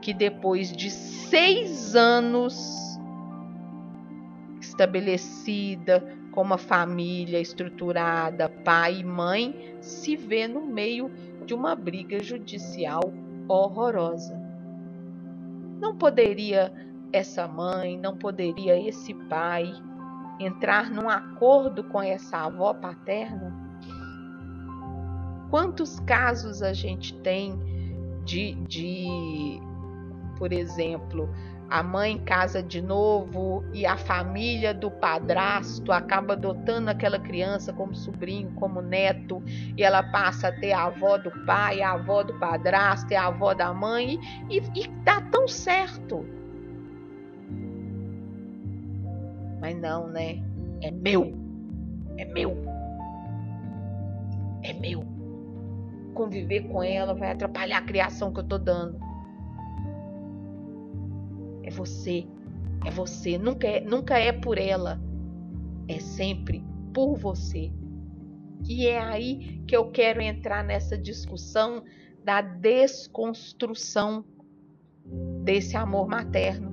Speaker 1: que depois de seis anos estabelecida, com uma família estruturada, pai e mãe, se vê no meio de uma briga judicial horrorosa. Não poderia essa mãe, não poderia esse pai entrar num acordo com essa avó paterna? Quantos casos a gente tem de, de por exemplo, a mãe casa de novo e a família do padrasto acaba adotando aquela criança como sobrinho, como neto, e ela passa a ter a avó do pai, a avó do padrasto, a avó da mãe, e, e dá tão certo. Mas não, né? É meu. É meu. É meu. Conviver com ela vai atrapalhar a criação que eu tô dando você. É você. Nunca é, nunca é por ela. É sempre por você. E é aí que eu quero entrar nessa discussão da desconstrução desse amor materno,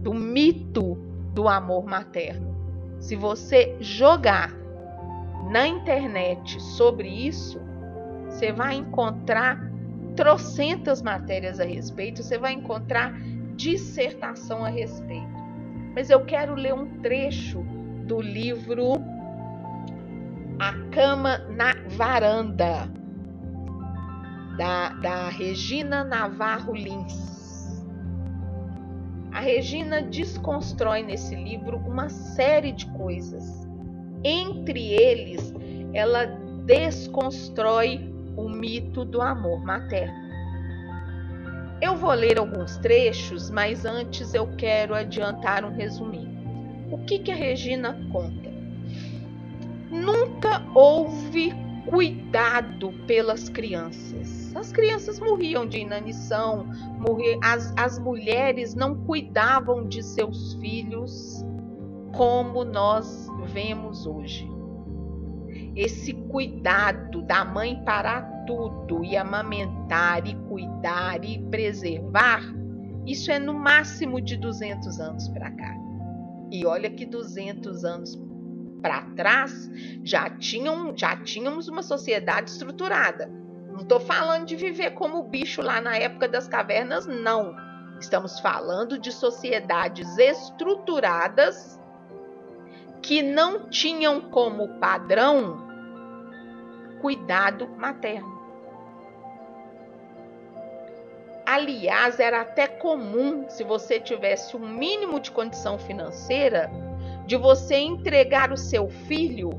Speaker 1: do mito do amor materno. Se você jogar na internet sobre isso, você vai encontrar trocentas matérias a respeito, você vai encontrar dissertação a respeito. Mas eu quero ler um trecho do livro A Cama na Varanda, da, da Regina Navarro Lins. A Regina desconstrói nesse livro uma série de coisas. Entre eles, ela desconstrói o mito do amor materno. Eu vou ler alguns trechos, mas antes eu quero adiantar um resuminho. O que, que a Regina conta? Nunca houve cuidado pelas crianças. As crianças morriam de inanição, as, as mulheres não cuidavam de seus filhos como nós vemos hoje esse cuidado da mãe para tudo e amamentar e cuidar e preservar, isso é no máximo de 200 anos para cá. E olha que 200 anos para trás já, tinham, já tínhamos uma sociedade estruturada. Não estou falando de viver como bicho lá na época das cavernas, não. Estamos falando de sociedades estruturadas que não tinham como padrão cuidado materno. Aliás, era até comum, se você tivesse um mínimo de condição financeira, de você entregar o seu filho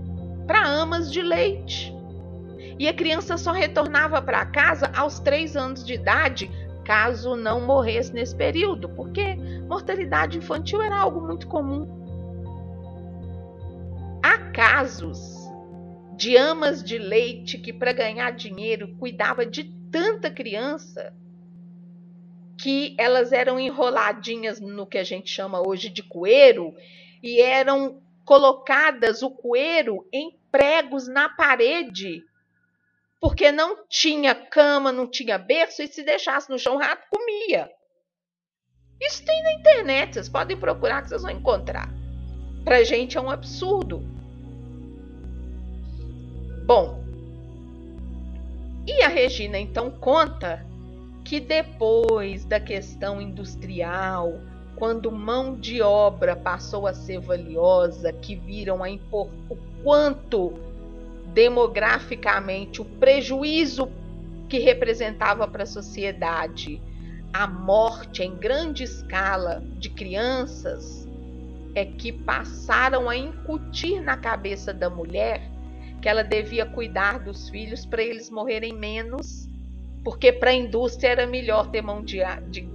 Speaker 1: para amas de leite. E a criança só retornava para casa aos três anos de idade, caso não morresse nesse período, porque mortalidade infantil era algo muito comum. Há casos de amas de leite que, para ganhar dinheiro, cuidava de tanta criança que elas eram enroladinhas no que a gente chama hoje de coeiro e eram colocadas o coeiro em pregos na parede, porque não tinha cama, não tinha berço e se deixasse no chão o rato comia. Isso tem na internet, vocês podem procurar que vocês vão encontrar. Pra gente é um absurdo. Bom, e a Regina então conta que depois da questão industrial, quando mão de obra passou a ser valiosa, que viram a impor o quanto demograficamente o prejuízo que representava para a sociedade a morte em grande escala de crianças, é que passaram a incutir na cabeça da mulher que ela devia cuidar dos filhos para eles morrerem menos porque para a indústria era melhor ter mão de, de,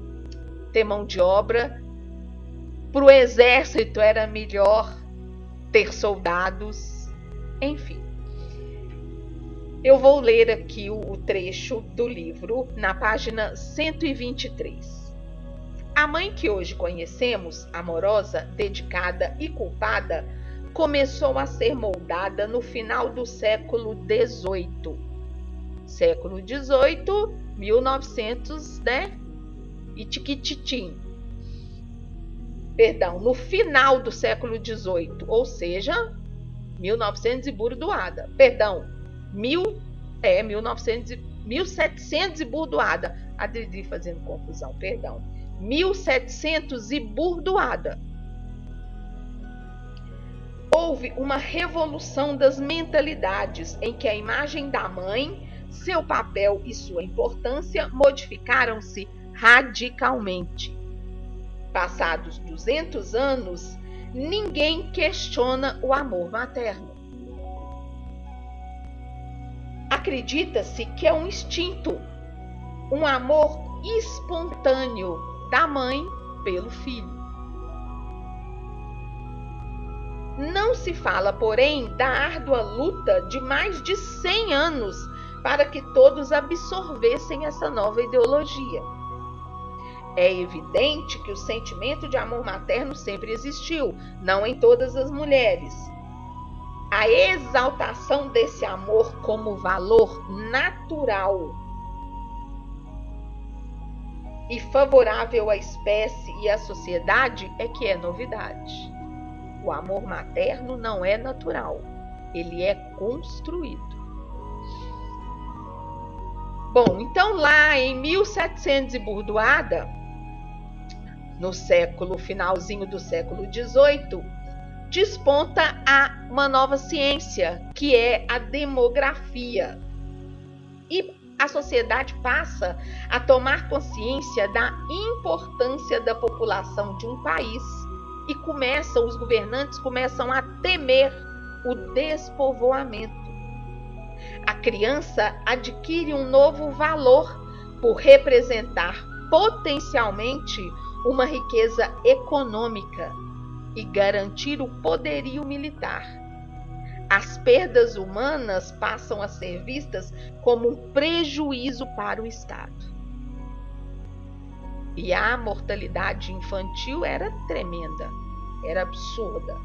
Speaker 1: ter mão de obra, para o exército era melhor ter soldados, enfim. Eu vou ler aqui o, o trecho do livro na página 123. A mãe que hoje conhecemos, amorosa, dedicada e culpada, começou a ser moldada no final do século XVIII século XVIII, 1900, né? E tiquititim. Perdão, no final do século XVIII, ou seja, 1900 e burdoada. Perdão, mil, é, 1900, 1700 e burdoada. A Didi fazendo confusão, perdão. 1700 e burdoada. Houve uma revolução das mentalidades em que a imagem da mãe seu papel e sua importância modificaram-se radicalmente. Passados 200 anos, ninguém questiona o amor materno. Acredita-se que é um instinto, um amor espontâneo da mãe pelo filho. Não se fala, porém, da árdua luta de mais de 100 anos para que todos absorvessem essa nova ideologia. É evidente que o sentimento de amor materno sempre existiu, não em todas as mulheres. A exaltação desse amor como valor natural e favorável à espécie e à sociedade é que é novidade. O amor materno não é natural, ele é construído. Bom, então lá em 1700 e burdoada, no século finalzinho do século 18, desponta a uma nova ciência, que é a demografia. E a sociedade passa a tomar consciência da importância da população de um país e começam os governantes começam a temer o despovoamento a criança adquire um novo valor por representar potencialmente uma riqueza econômica e garantir o poderio militar. As perdas humanas passam a ser vistas como um prejuízo para o Estado. E a mortalidade infantil era tremenda, era absurda.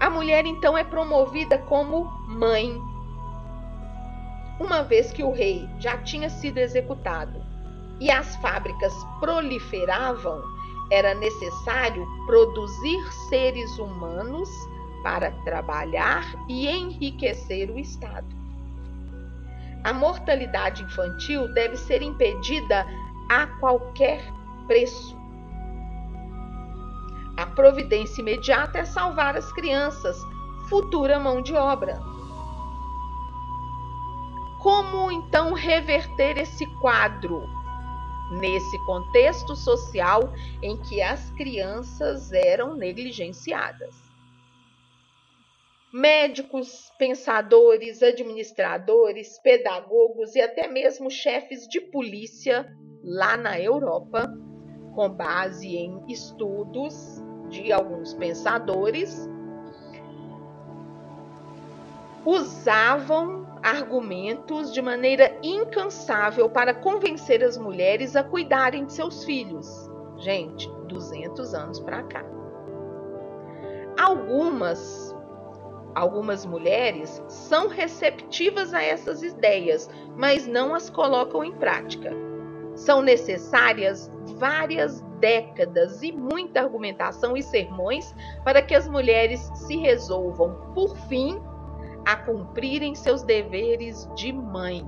Speaker 1: A mulher então é promovida como mãe, uma vez que o rei já tinha sido executado e as fábricas proliferavam, era necessário produzir seres humanos para trabalhar e enriquecer o Estado. A mortalidade infantil deve ser impedida a qualquer preço. A providência imediata é salvar as crianças, futura mão de obra. Como então reverter esse quadro? Nesse contexto social em que as crianças eram negligenciadas. Médicos, pensadores, administradores, pedagogos e até mesmo chefes de polícia lá na Europa, com base em estudos de alguns pensadores, usavam argumentos de maneira incansável para convencer as mulheres a cuidarem de seus filhos. Gente, 200 anos para cá. Algumas algumas mulheres são receptivas a essas ideias, mas não as colocam em prática. São necessárias várias décadas e muita argumentação e sermões para que as mulheres se resolvam, por fim, a cumprirem seus deveres de mãe.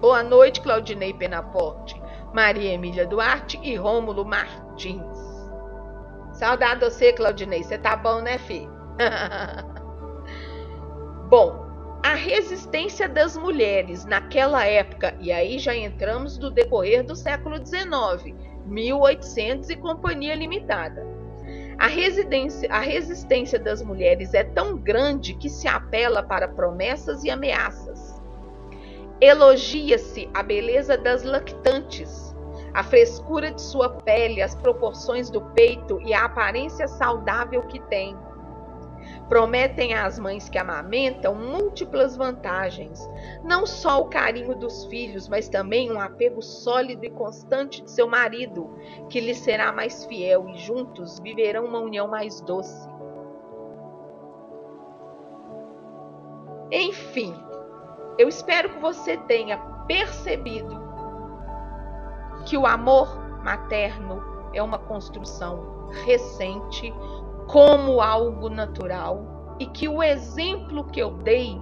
Speaker 1: Boa noite, Claudinei Penaporte, Maria Emília Duarte e Rômulo Martins. Saudade você, Claudinei. Você tá bom, né, filho? bom, a resistência das mulheres naquela época, e aí já entramos do decorrer do século XIX, 1800 e Companhia Limitada a, a resistência das mulheres é tão grande que se apela para promessas e ameaças. Elogia-se a beleza das lactantes, a frescura de sua pele, as proporções do peito e a aparência saudável que tem. Prometem às mães que amamentam múltiplas vantagens, não só o carinho dos filhos, mas também um apego sólido e constante de seu marido, que lhe será mais fiel e juntos viverão uma união mais doce. Enfim, eu espero que você tenha percebido que o amor materno é uma construção recente, como algo natural e que o exemplo que eu dei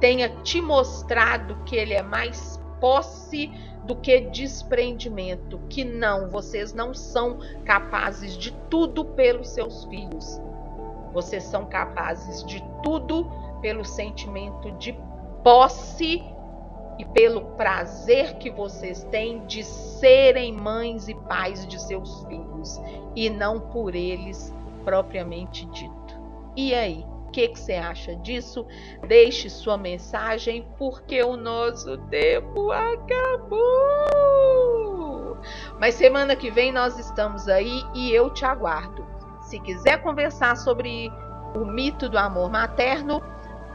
Speaker 1: tenha te mostrado que ele é mais posse do que desprendimento, que não, vocês não são capazes de tudo pelos seus filhos. Vocês são capazes de tudo pelo sentimento de posse e pelo prazer que vocês têm de serem mães e pais de seus filhos e não por eles propriamente dito. E aí, o que, que você acha disso? Deixe sua mensagem, porque o nosso tempo acabou. Mas semana que vem nós estamos aí e eu te aguardo. Se quiser conversar sobre o mito do amor materno,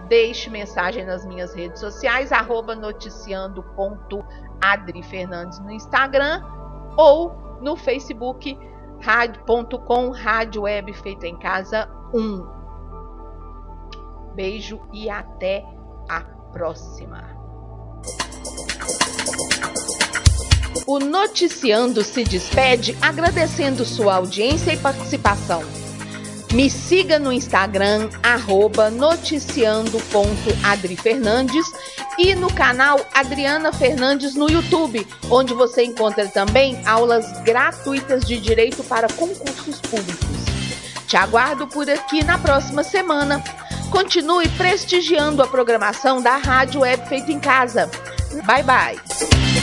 Speaker 1: deixe mensagem nas minhas redes sociais, arroba noticiando.adrifernandes no Instagram ou no Facebook rádio.com Rádio Web Feito em Casa 1. Beijo e até a próxima. O Noticiando se despede agradecendo sua audiência e participação. Me siga no Instagram, arroba noticiando.adrifernandes e no canal Adriana Fernandes no YouTube, onde você encontra também aulas gratuitas de direito para concursos públicos. Te aguardo por aqui na próxima semana. Continue prestigiando a programação da Rádio Web Feito em Casa. Bye bye.